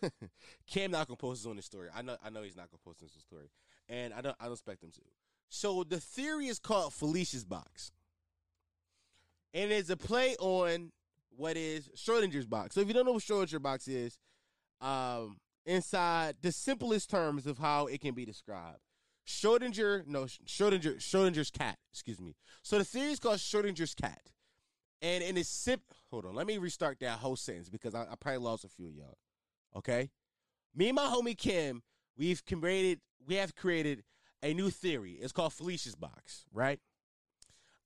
Cam not gonna post this on his story. I know I know he's not gonna post this on story, and I don't I don't expect them to. So the theory is called Felicia's box, and it's a play on what is Schrodinger's box. So if you don't know what Schrodinger's box is, um, inside the simplest terms of how it can be described. Schrodinger, no, Schrodinger, Schrodinger's cat, excuse me. So the theory is called Schrodinger's cat. And in a simp, hold on, let me restart that whole sentence because I, I probably lost a few of y'all. Okay? Me and my homie Kim, we've created, we have created a new theory. It's called Felicia's box, right?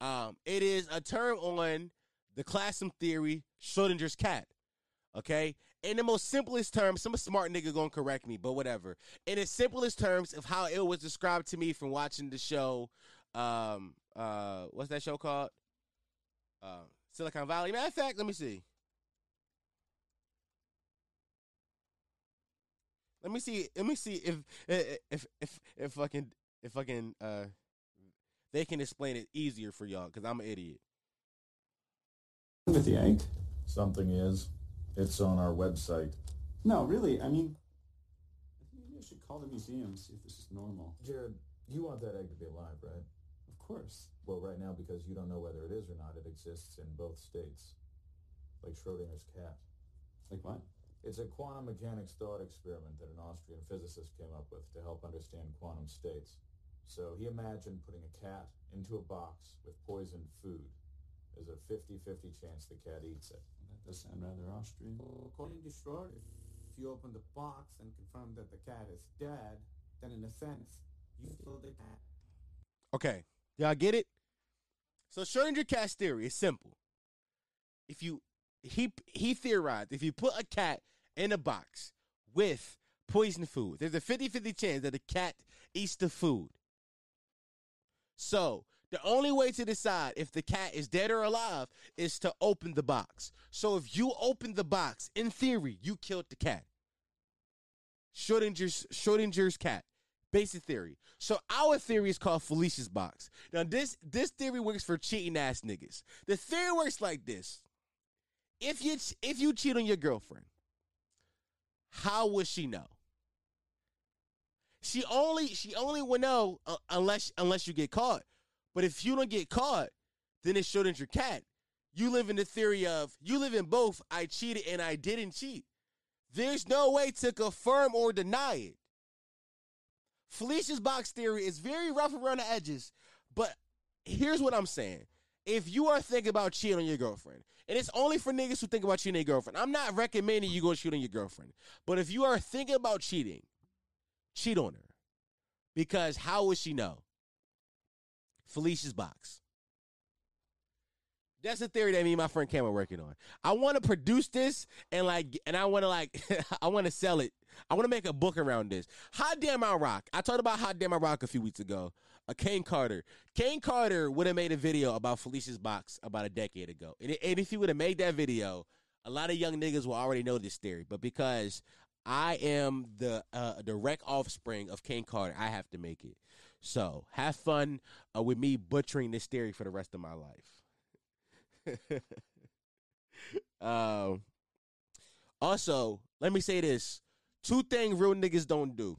Um, it is a term on the classroom theory, Schrodinger's cat. Okay? in the most simplest terms, some smart nigga gonna correct me, but whatever. In the simplest terms of how it was described to me from watching the show, um, uh, what's that show called? Uh, Silicon Valley. Matter of fact, let me see. Let me see. Let me see if if if if fucking if fucking uh they can explain it easier for y'all because I'm an idiot. With the egg? Something is. It's on our website. No, really. I mean, I think maybe I should call the museum and see if this is normal. Jared, you want that egg to be alive, right? Of course. Well, right now, because you don't know whether it is or not, it exists in both states. Like Schrodinger's cat. Like what? It's a quantum mechanics thought experiment that an Austrian physicist came up with to help understand quantum states. So he imagined putting a cat into a box with poisoned food. There's a 50-50 chance the cat eats it. That does sound rather Austrian. Well, according to Schroeder, if you open the box and confirm that the cat is dead, then in a sense, you killed the cat. Okay, y'all get it? So Schrodinger cat's theory is simple. If you he he theorized if you put a cat in a box with poison food, there's a 50-50 chance that the cat eats the food. So the only way to decide if the cat is dead or alive is to open the box. So if you open the box, in theory, you killed the cat. Schrodinger's Schrodinger's cat. Basic theory. So our theory is called Felicia's box. Now this this theory works for cheating ass niggas. The theory works like this. If you if you cheat on your girlfriend, how would she know? She only she only will know uh, unless unless you get caught. But if you don't get caught, then it's Schrodinger's cat. You live in the theory of you live in both. I cheated and I didn't cheat. There's no way to confirm or deny it. Felicia's box theory is very rough around the edges, but here's what I'm saying. If you are thinking about cheating on your girlfriend, and it's only for niggas who think about cheating your girlfriend, I'm not recommending you go cheat on your girlfriend. But if you are thinking about cheating, cheat on her. Because how would she know? Felicia's box. That's a theory that me and my friend Cam are working on. I want to produce this and like, and I want to like, I want to sell it. I want to make a book around this. How damn I rock. I talked about how damn I rock a few weeks ago. A uh, Kane Carter. Kane Carter would have made a video about Felicia's box about a decade ago. And, and if he would have made that video, a lot of young niggas will already know this theory. But because I am the uh, direct offspring of Kane Carter, I have to make it. So have fun uh, with me butchering this theory for the rest of my life. um, also, let me say this: two things real niggas don't do.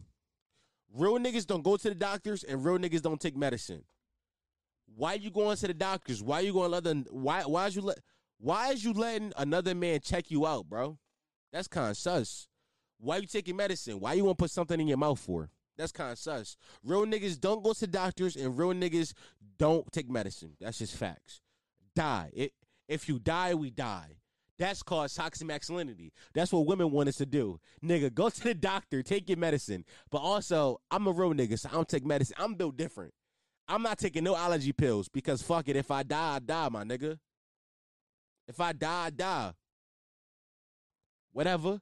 Real niggas don't go to the doctors and real niggas don't take medicine. Why you going to the doctors? Why you going to let them why why is you let why is you letting another man check you out, bro? That's kind of sus. Why you taking medicine? Why you want to put something in your mouth for? That's kind of sus. Real niggas don't go to doctors and real niggas don't take medicine. That's just facts. Die. It, if you die, we die. That's called toxic masculinity. That's what women want us to do. Nigga, go to the doctor, take your medicine. But also, I'm a real nigga, so I don't take medicine. I'm built different. I'm not taking no allergy pills because fuck it. If I die, I die, my nigga. If I die, I die. Whatever.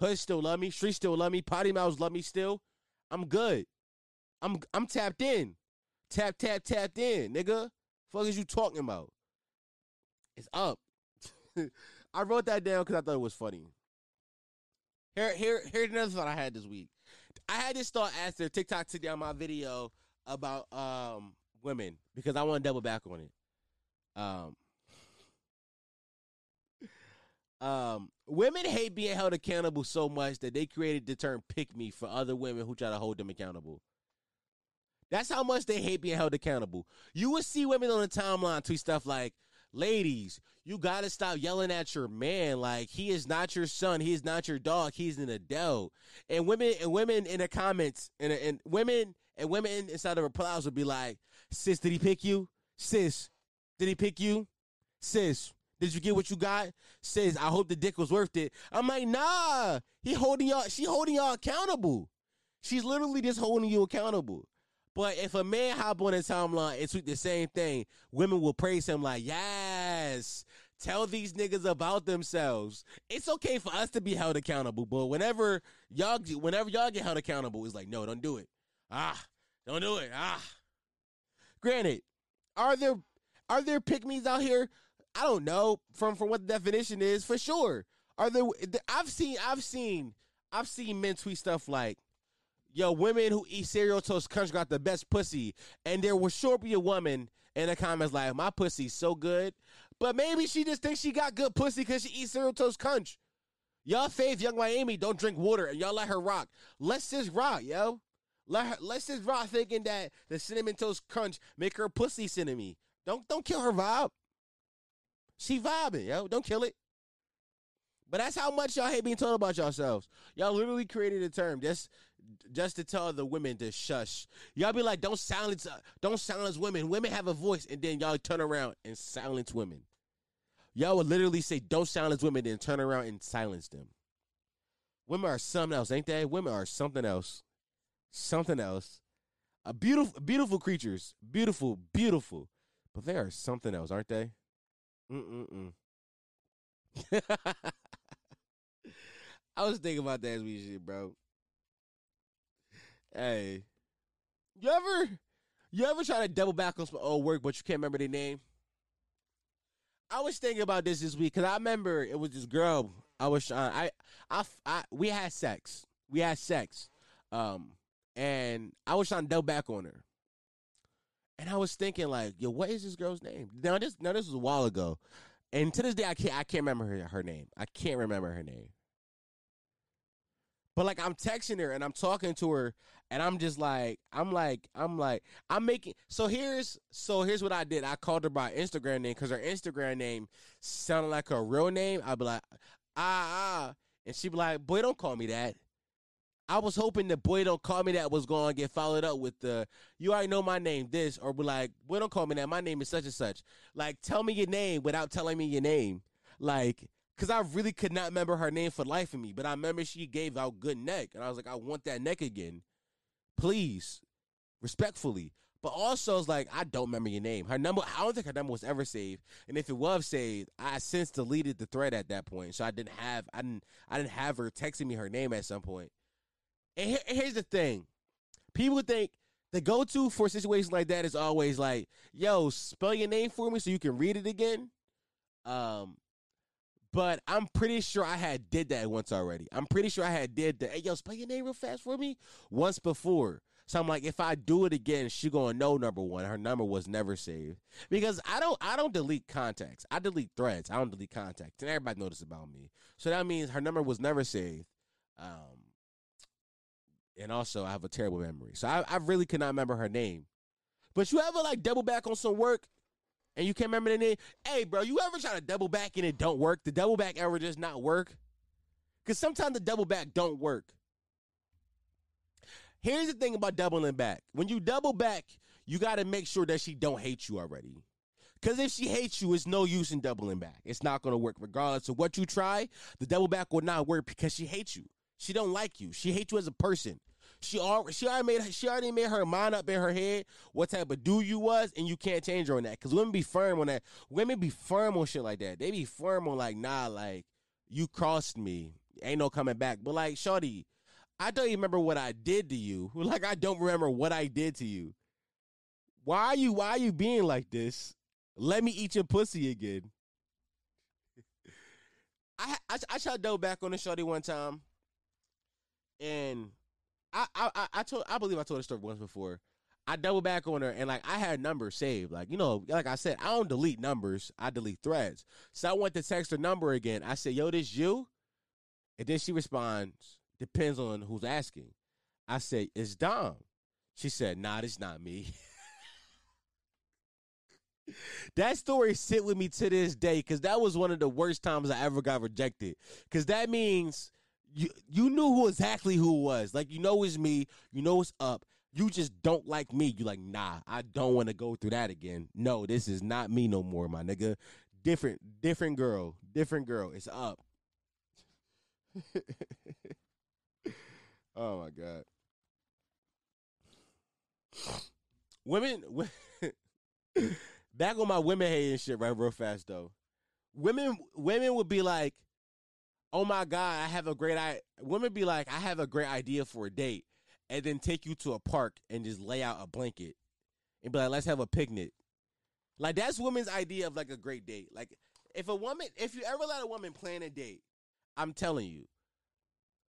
Hood still love me. Street still love me. Potty mouths love me still. I'm good. I'm I'm tapped in. Tap, tap, tapped in, nigga. Fuck is you talking about? It's up. I wrote that down because I thought it was funny. Here, here, here's another thought I had this week. I had this thought after TikTok took down my video about um women because I want to double back on it. Um, um, women hate being held accountable so much that they created the term "pick me" for other women who try to hold them accountable. That's how much they hate being held accountable. You will see women on the timeline tweet stuff like, "Ladies, you gotta stop yelling at your man. Like he is not your son. He is not your dog. He's an adult." And women and women in the comments and and women and women inside the replies would be like, "Sis, did he pick you? Sis, did he pick you? Sis." Did you get what you got? Sis, I hope the dick was worth it. I'm like, nah. He holding y'all, she holding y'all accountable. She's literally just holding you accountable. But if a man hop on the timeline and tweet the same thing, women will praise him like, yes, tell these niggas about themselves. It's okay for us to be held accountable, but whenever y'all whenever y'all get held accountable, it's like, no, don't do it. Ah, don't do it. Ah. Granted, are there are there pickmeas out here? I don't know from from what the definition is for sure. Are there? I've seen I've seen I've seen men tweet stuff like, "Yo, women who eat cereal toast crunch got the best pussy," and there will sure be a woman in the comments like, "My pussy's so good," but maybe she just thinks she got good pussy because she eats cereal toast crunch. Y'all faith Yung Miami don't drink water and y'all let her rock. Let's just rock, yo. Let her, let's just rock thinking that the cinnamon toast crunch make her pussy cinnamon. Don't don't kill her vibe. She vibing, yo. Don't kill it. But that's how much y'all hate being told about yourselves. Y'all literally created a term just just to tell the women to shush. Y'all be like, don't silence, uh, don't silence women. Women have a voice, and then y'all turn around and silence women. Y'all would literally say, don't silence women, then turn around and silence them. Women are something else, ain't they? Women are something else, something else. A beautiful, beautiful creatures, beautiful, beautiful, but they are something else, aren't they? Mm-mm-mm. I was thinking about that as we shit, bro. Hey, you ever, you ever try to double back on some old work, but you can't remember their name? I was thinking about this this week because I remember it was this girl. I was trying. I, I, I, we had sex. We had sex. Um, and I was trying to double back on her. And I was thinking, like, yo, what is this girl's name? Now this now this was a while ago. And to this day I can't I can't remember her, her name. I can't remember her name. But like I'm texting her and I'm talking to her and I'm just like I'm like I'm like I'm making so here's so here's what I did. I called her by Instagram name because her Instagram name sounded like her real name. I'd be like, ah ah. And she'd be like, boy, don't call me that. I was hoping the boy don't call me that was going to get followed up with the you already know my name this or be like boy don't call me that my name is such and such like tell me your name without telling me your name like because I really could not remember her name for life of me but I remember she gave out good neck and I was like I want that neck again. Please respectfully. But also it's like I don't remember your name. Her number I don't think her number was ever saved. And if it was saved I since deleted the thread at that point so I didn't have I didn't I didn't have her texting me her name at some point. and here, here's the thing. People think the go to for situations like that is always like, yo, spell your name for me so you can read it again. Um, but I'm pretty sure I had did that once already. I'm pretty sure I had did that. Hey, yo, spell your name real fast for me once before. So I'm like, if I do it again, she gonna know number one. Her number was never saved because I don't I don't delete contacts. I delete threads. I don't delete contacts, and everybody knows about me. So that means her number was never saved. Um, and also I have a terrible memory, so I, I really could not remember her name. But you ever like double back on some work, and you can't remember the name? Hey, bro, you ever try to double back and it don't work? The double back ever just not work? Because sometimes the double back don't work. Here's the thing about doubling back. When you double back, you got to make sure that she don't hate you already. Because if she hates you, it's no use in doubling back. It's not going to work. Regardless of what you try, the double back will not work because she hates you. She don't like you. She hates you as a person. She already, she already made she already made her mind up in her head what type of dude you was, and you can't change her on that. Because women be firm on that. Women be firm on shit like that. They be firm on like, nah, like you crossed me, ain't no coming back. But like, shorty, I don't even remember what I did to you. Like I don't remember what I did to you. Why are you why are you being like this? Let me eat your pussy again. I I, I tried to back on the shorty one time, and I I I- told I believe I told the story once before. I double back on her and like I had numbers saved. Like, you know, like I said, I don't delete numbers, I delete threads. So I went to text her number again. I said, Yo, this you? And then she responds, depends on who's asking. I said, It's Dom. She said, Nah, it's not me. that story sit with me to this day because that was one of the worst times I ever got rejected. Because that means you you knew who exactly who it was. Like you know it's me. You know it's up. You just don't like me. You like nah. I don't want to go through that again. No, this is not me no more, my nigga. Different, different girl, different girl. It's up. oh my god. Women, back on my women hating shit, right? Real fast though. Women, women would be like, "Oh my god, I have a great I." Women be like, "I have a great idea for a date," and then take you to a park and just lay out a blanket and be like, "Let's have a picnic." Like that's women's idea of like a great date. Like if a woman, if you ever let a woman plan a date, I'm telling you,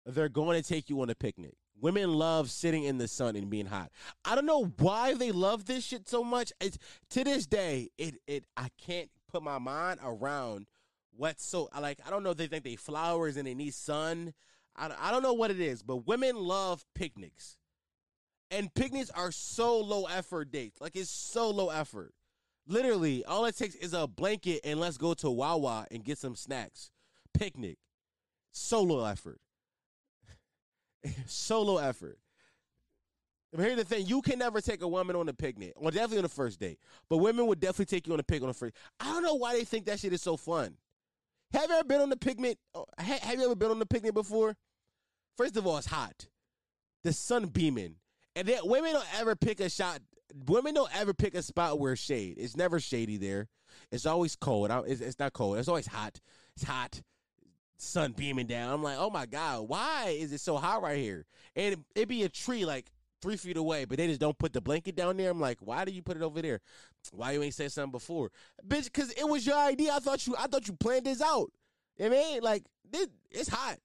they're going to take you on a picnic. Women love sitting in the sun and being hot. I don't know why they love this shit so much. It's to this day, it it I can't put my mind around what's so I like. I don't know if they think they flowers and they need sun. I, I don't know what it is, but women love picnics, and picnics are so low effort dates. Like it's so low effort. Literally, all it takes is a blanket and let's go to Wawa and get some snacks. Picnic, solo effort solo effort. But here's the thing: you can never take a woman on a picnic, or definitely on the first date. But women would definitely take you on a picnic on the first. I don't know why they think that shit is so fun. Have you ever been on the picnic? oh, Have you ever been on the picnic before? First of all, it's hot. The sun beaming, and then women don't ever pick a shot. Women don't ever pick a spot where shade. It's never shady there. It's always cold. It's, it's not cold. It's always hot. It's hot sun beaming down. I'm like, oh my god, why is it so hot right here? And it, it be a tree like three feet away, but they just don't put the blanket down there. I'm like, why do you put it over there? Why you ain't say something before, bitch? Because it was your idea. I thought you, I thought you planned this out. I mean, like, this, it's hot,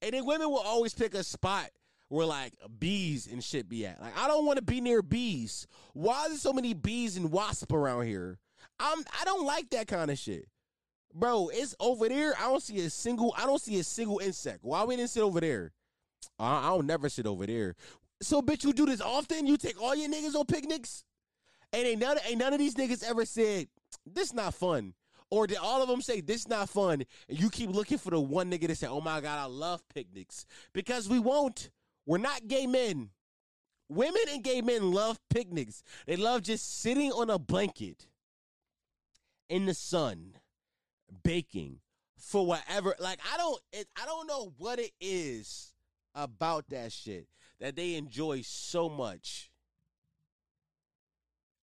and then women will always pick a spot. Where like bees and shit be at. Like I don't want to be near bees. Why is there so many bees and wasps around here? I'm I don't like that kind of shit. Bro, it's over there. I don't see a single. I don't see a single insect. Why we didn't sit over there? I don't never sit over there. So, bitch, you do this often? You take all your niggas on picnics, and ain't none, ain't none of these niggas ever said this not fun, or did all of them say this not fun? And you keep looking for the one nigga that said, "Oh my god, I love picnics," because we won't. We're not gay men. Women and gay men love picnics. They love just sitting on a blanket in the sun baking for whatever like i don't it, i don't know what it is about that shit that they enjoy so much.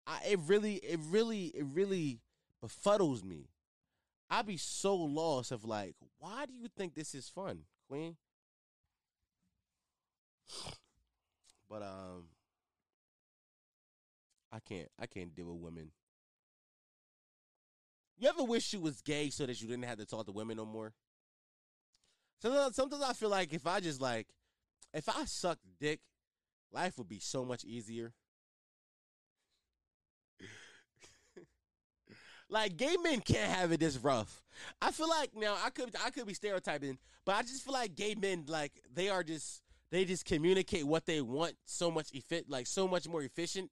I, it really it really it really befuddles me. I be so lost of like why do you think this is fun queen? But um i can't i can't deal with women. You ever wish you was gay so that you didn't have to talk to women no more? Sometimes, sometimes I feel like if I just like, if I sucked dick, life would be so much easier. like gay men can't have it this rough. I feel like now I could I could be stereotyping, but I just feel like gay men like they are just they just communicate what they want so much efficient, like so much more efficient.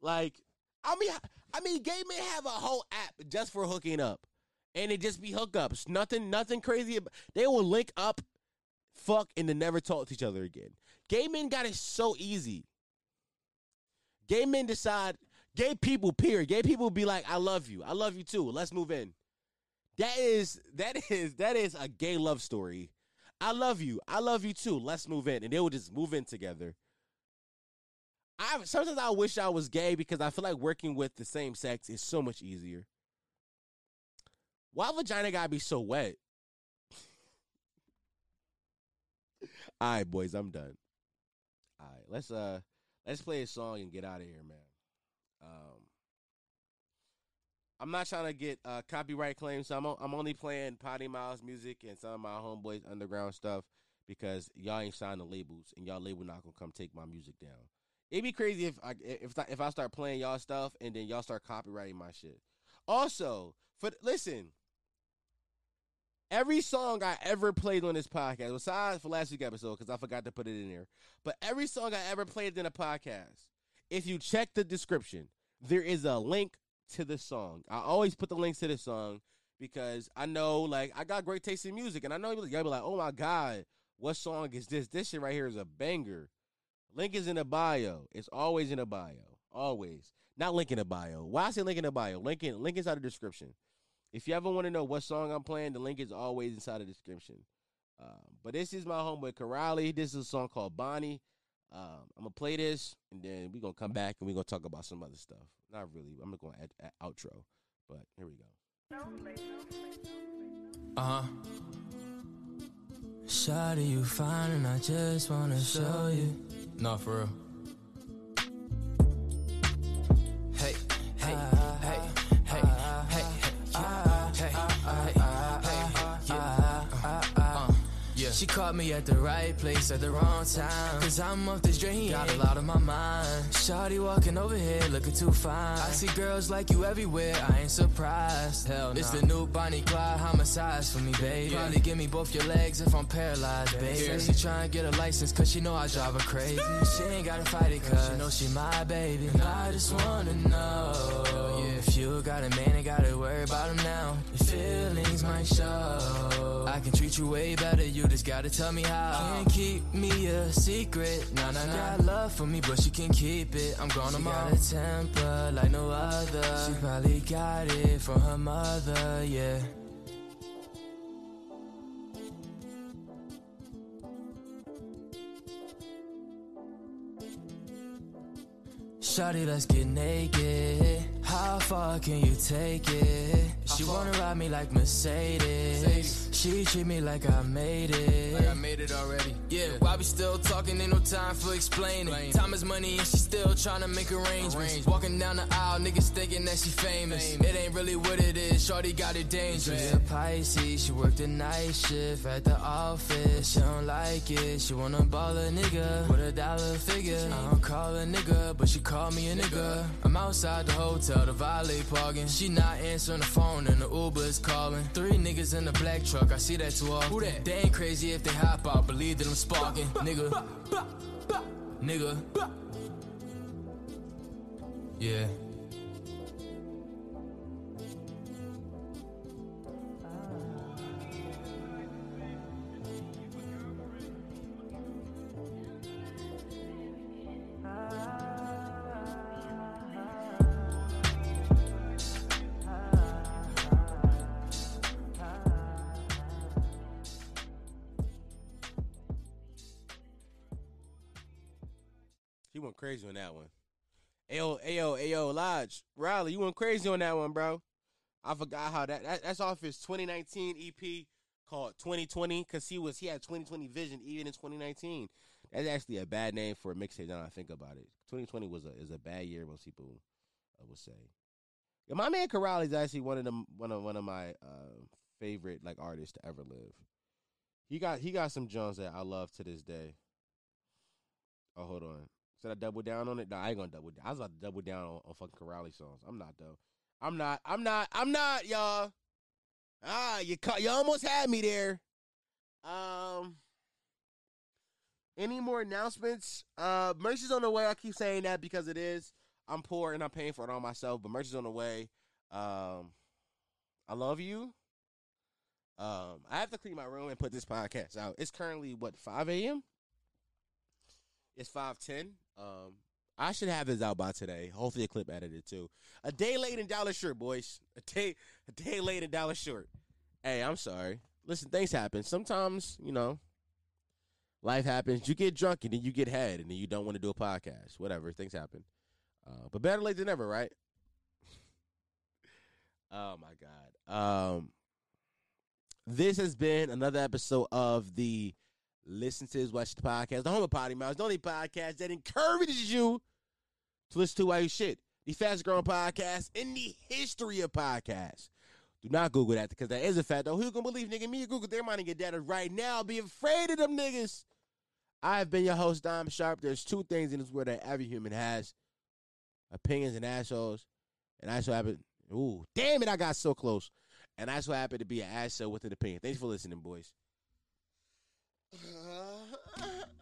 Like, I mean, I mean, gay men have a whole app just for hooking up, and it just be hookups. Nothing, nothing crazy. They will link up, fuck, and then never talk to each other again. Gay men got it so easy. Gay men decide. Gay people, period. Gay people be like, "I love you. I love you too. Let's move in." That is that is that is a gay love story. I love you. I love you too. Let's move in, and they will just move in together. I sometimes I wish I was gay because I feel like working with the same sex is so much easier. Why vagina gotta be so wet? All right, boys, I'm done. All right, let's uh let's play a song and get out of here, man. Um, I'm not trying to get uh, copyright claims, so I'm o- I'm only playing Potty Miles music and some of my homeboys underground stuff because y'all ain't signed the labels and y'all label not gonna come take my music down. It'd be crazy if I if if I start playing y'all stuff and then y'all start copyrighting my shit. Also, for listen, every song I ever played on this podcast, besides for last week episode because I forgot to put it in there, but every song I ever played in a podcast, if you check the description, there is a link to the song. I always put the links to the song because I know, like, I got great taste in music, and I know y'all be like, "Oh my god, what song is this? This shit right here is a banger." Link is in the bio. It's always in the bio. Always. Not link in the bio. Why I say link in the bio? Link in link inside the description. If you ever want to know what song I'm playing, the link is always inside the description. Um, but this is my homeboy Kiraly. This is a song called Bonnie. Um, I'm gonna play this, and then we're gonna come back and we're gonna talk about some other stuff. Not really. I'm gonna add, add outro, but here we go. Uh huh. Shawty, you fine, and I just wanna show you. No, for real. She caught me at the right place at the wrong time. Cause I'm off this drain, got a lot on my mind. Shawty walking over here looking too fine. I see girls like you everywhere, I ain't surprised. Hell It's the new Bonnie Clyde homicide for me, babe. Probably give me both your legs if I'm paralyzed, babe. Said she tryna get a license cause she know I drive her crazy. She ain't gotta fight it cause she know she my baby. And I just wanna know yeah, if you got a man, ain't gotta worry about him now. Your feelings might show. I can treat you way better, you just gotta tell me how. Can't keep me a secret. Nah, nah, nah. She got love for me, but she can keep it. I'm gonna she got a temper like no other. She probably got it from her mother, yeah. Shawty, let's get naked. How far can you take it? She wanna ride me like Mercedes. She treat me like I made it. Like I made it already. Yeah, why we still talking? Ain't no time for explaining. Time is money and she still trying to make arrangements. Walking down the aisle, niggas thinking that she famous. It ain't really what it is. Shorty got it dangerous. She a Pisces, she worked the night shift at the office. She don't like it. She wanna ball a nigga with a dollar figure. I don't call a nigga, but she call me a nigga. I'm outside the hotel, the valet parking. She not answering the phone and the Uber is calling. Three niggas in the black truck, I see that too often. Who that? They ain't crazy if they hop out, believe that I'm sparking. Nigga. Nigga. Yeah. Ah. He went crazy on that one. Ayo, ayo, ayo, Lodge, Riley, you went crazy on that one, bro. I forgot how that, that that's off his 2019 EP called 2020 because he was he had 2020 vision even in 2019. That's actually a bad name for a mixtape. Now I think about it, 2020 was a is a bad year. Most people uh, would say. Yeah, my man Corral is actually one of them one of one of my uh, favorite like artists to ever live. He got he got some Jones that I love to this day. Oh, hold on. Should I double down on it? No, I ain't gonna double down. I was about to double down on, on fucking Kiraly songs. I'm not though. I'm not. I'm not. I'm not, y'all. Ah, you caught. You almost had me there. Um, Any more announcements? Uh, merch is on the way. I keep saying that because it is. I'm poor and I'm paying for it all myself, but merch is on the way. Um, I love you. Um, I have to clean my room and put this podcast out. It's currently what 5 a.m. It's 5:10. Um, I should have this out by today. Hopefully, a clip edited too. A day late and dollar short, boys. A day, a day late and dollar short. Hey, I'm sorry. Listen, things happen. Sometimes, you know, life happens. You get drunk and then you get head and then you don't want to do a podcast. Whatever, things happen. Uh, but better late than never, right? oh my god. Um, this has been another episode of the Listen to His Watch the Podcast, the of Potty Mouth, the only podcast that encourages you to listen to while you shit. The fastest growing podcast in the history of podcasts. Do not Google that because that is a fact. Though who can believe nigga me? Google their money get data right now. Be afraid of them niggas. I have been your host, Dom Sharpe. There's two things in this world that every human has: opinions and assholes. And I so happen. Ooh, damn it! I got so close. And I so happen to be an asshole with an opinion. Thanks for listening, boys. Uh...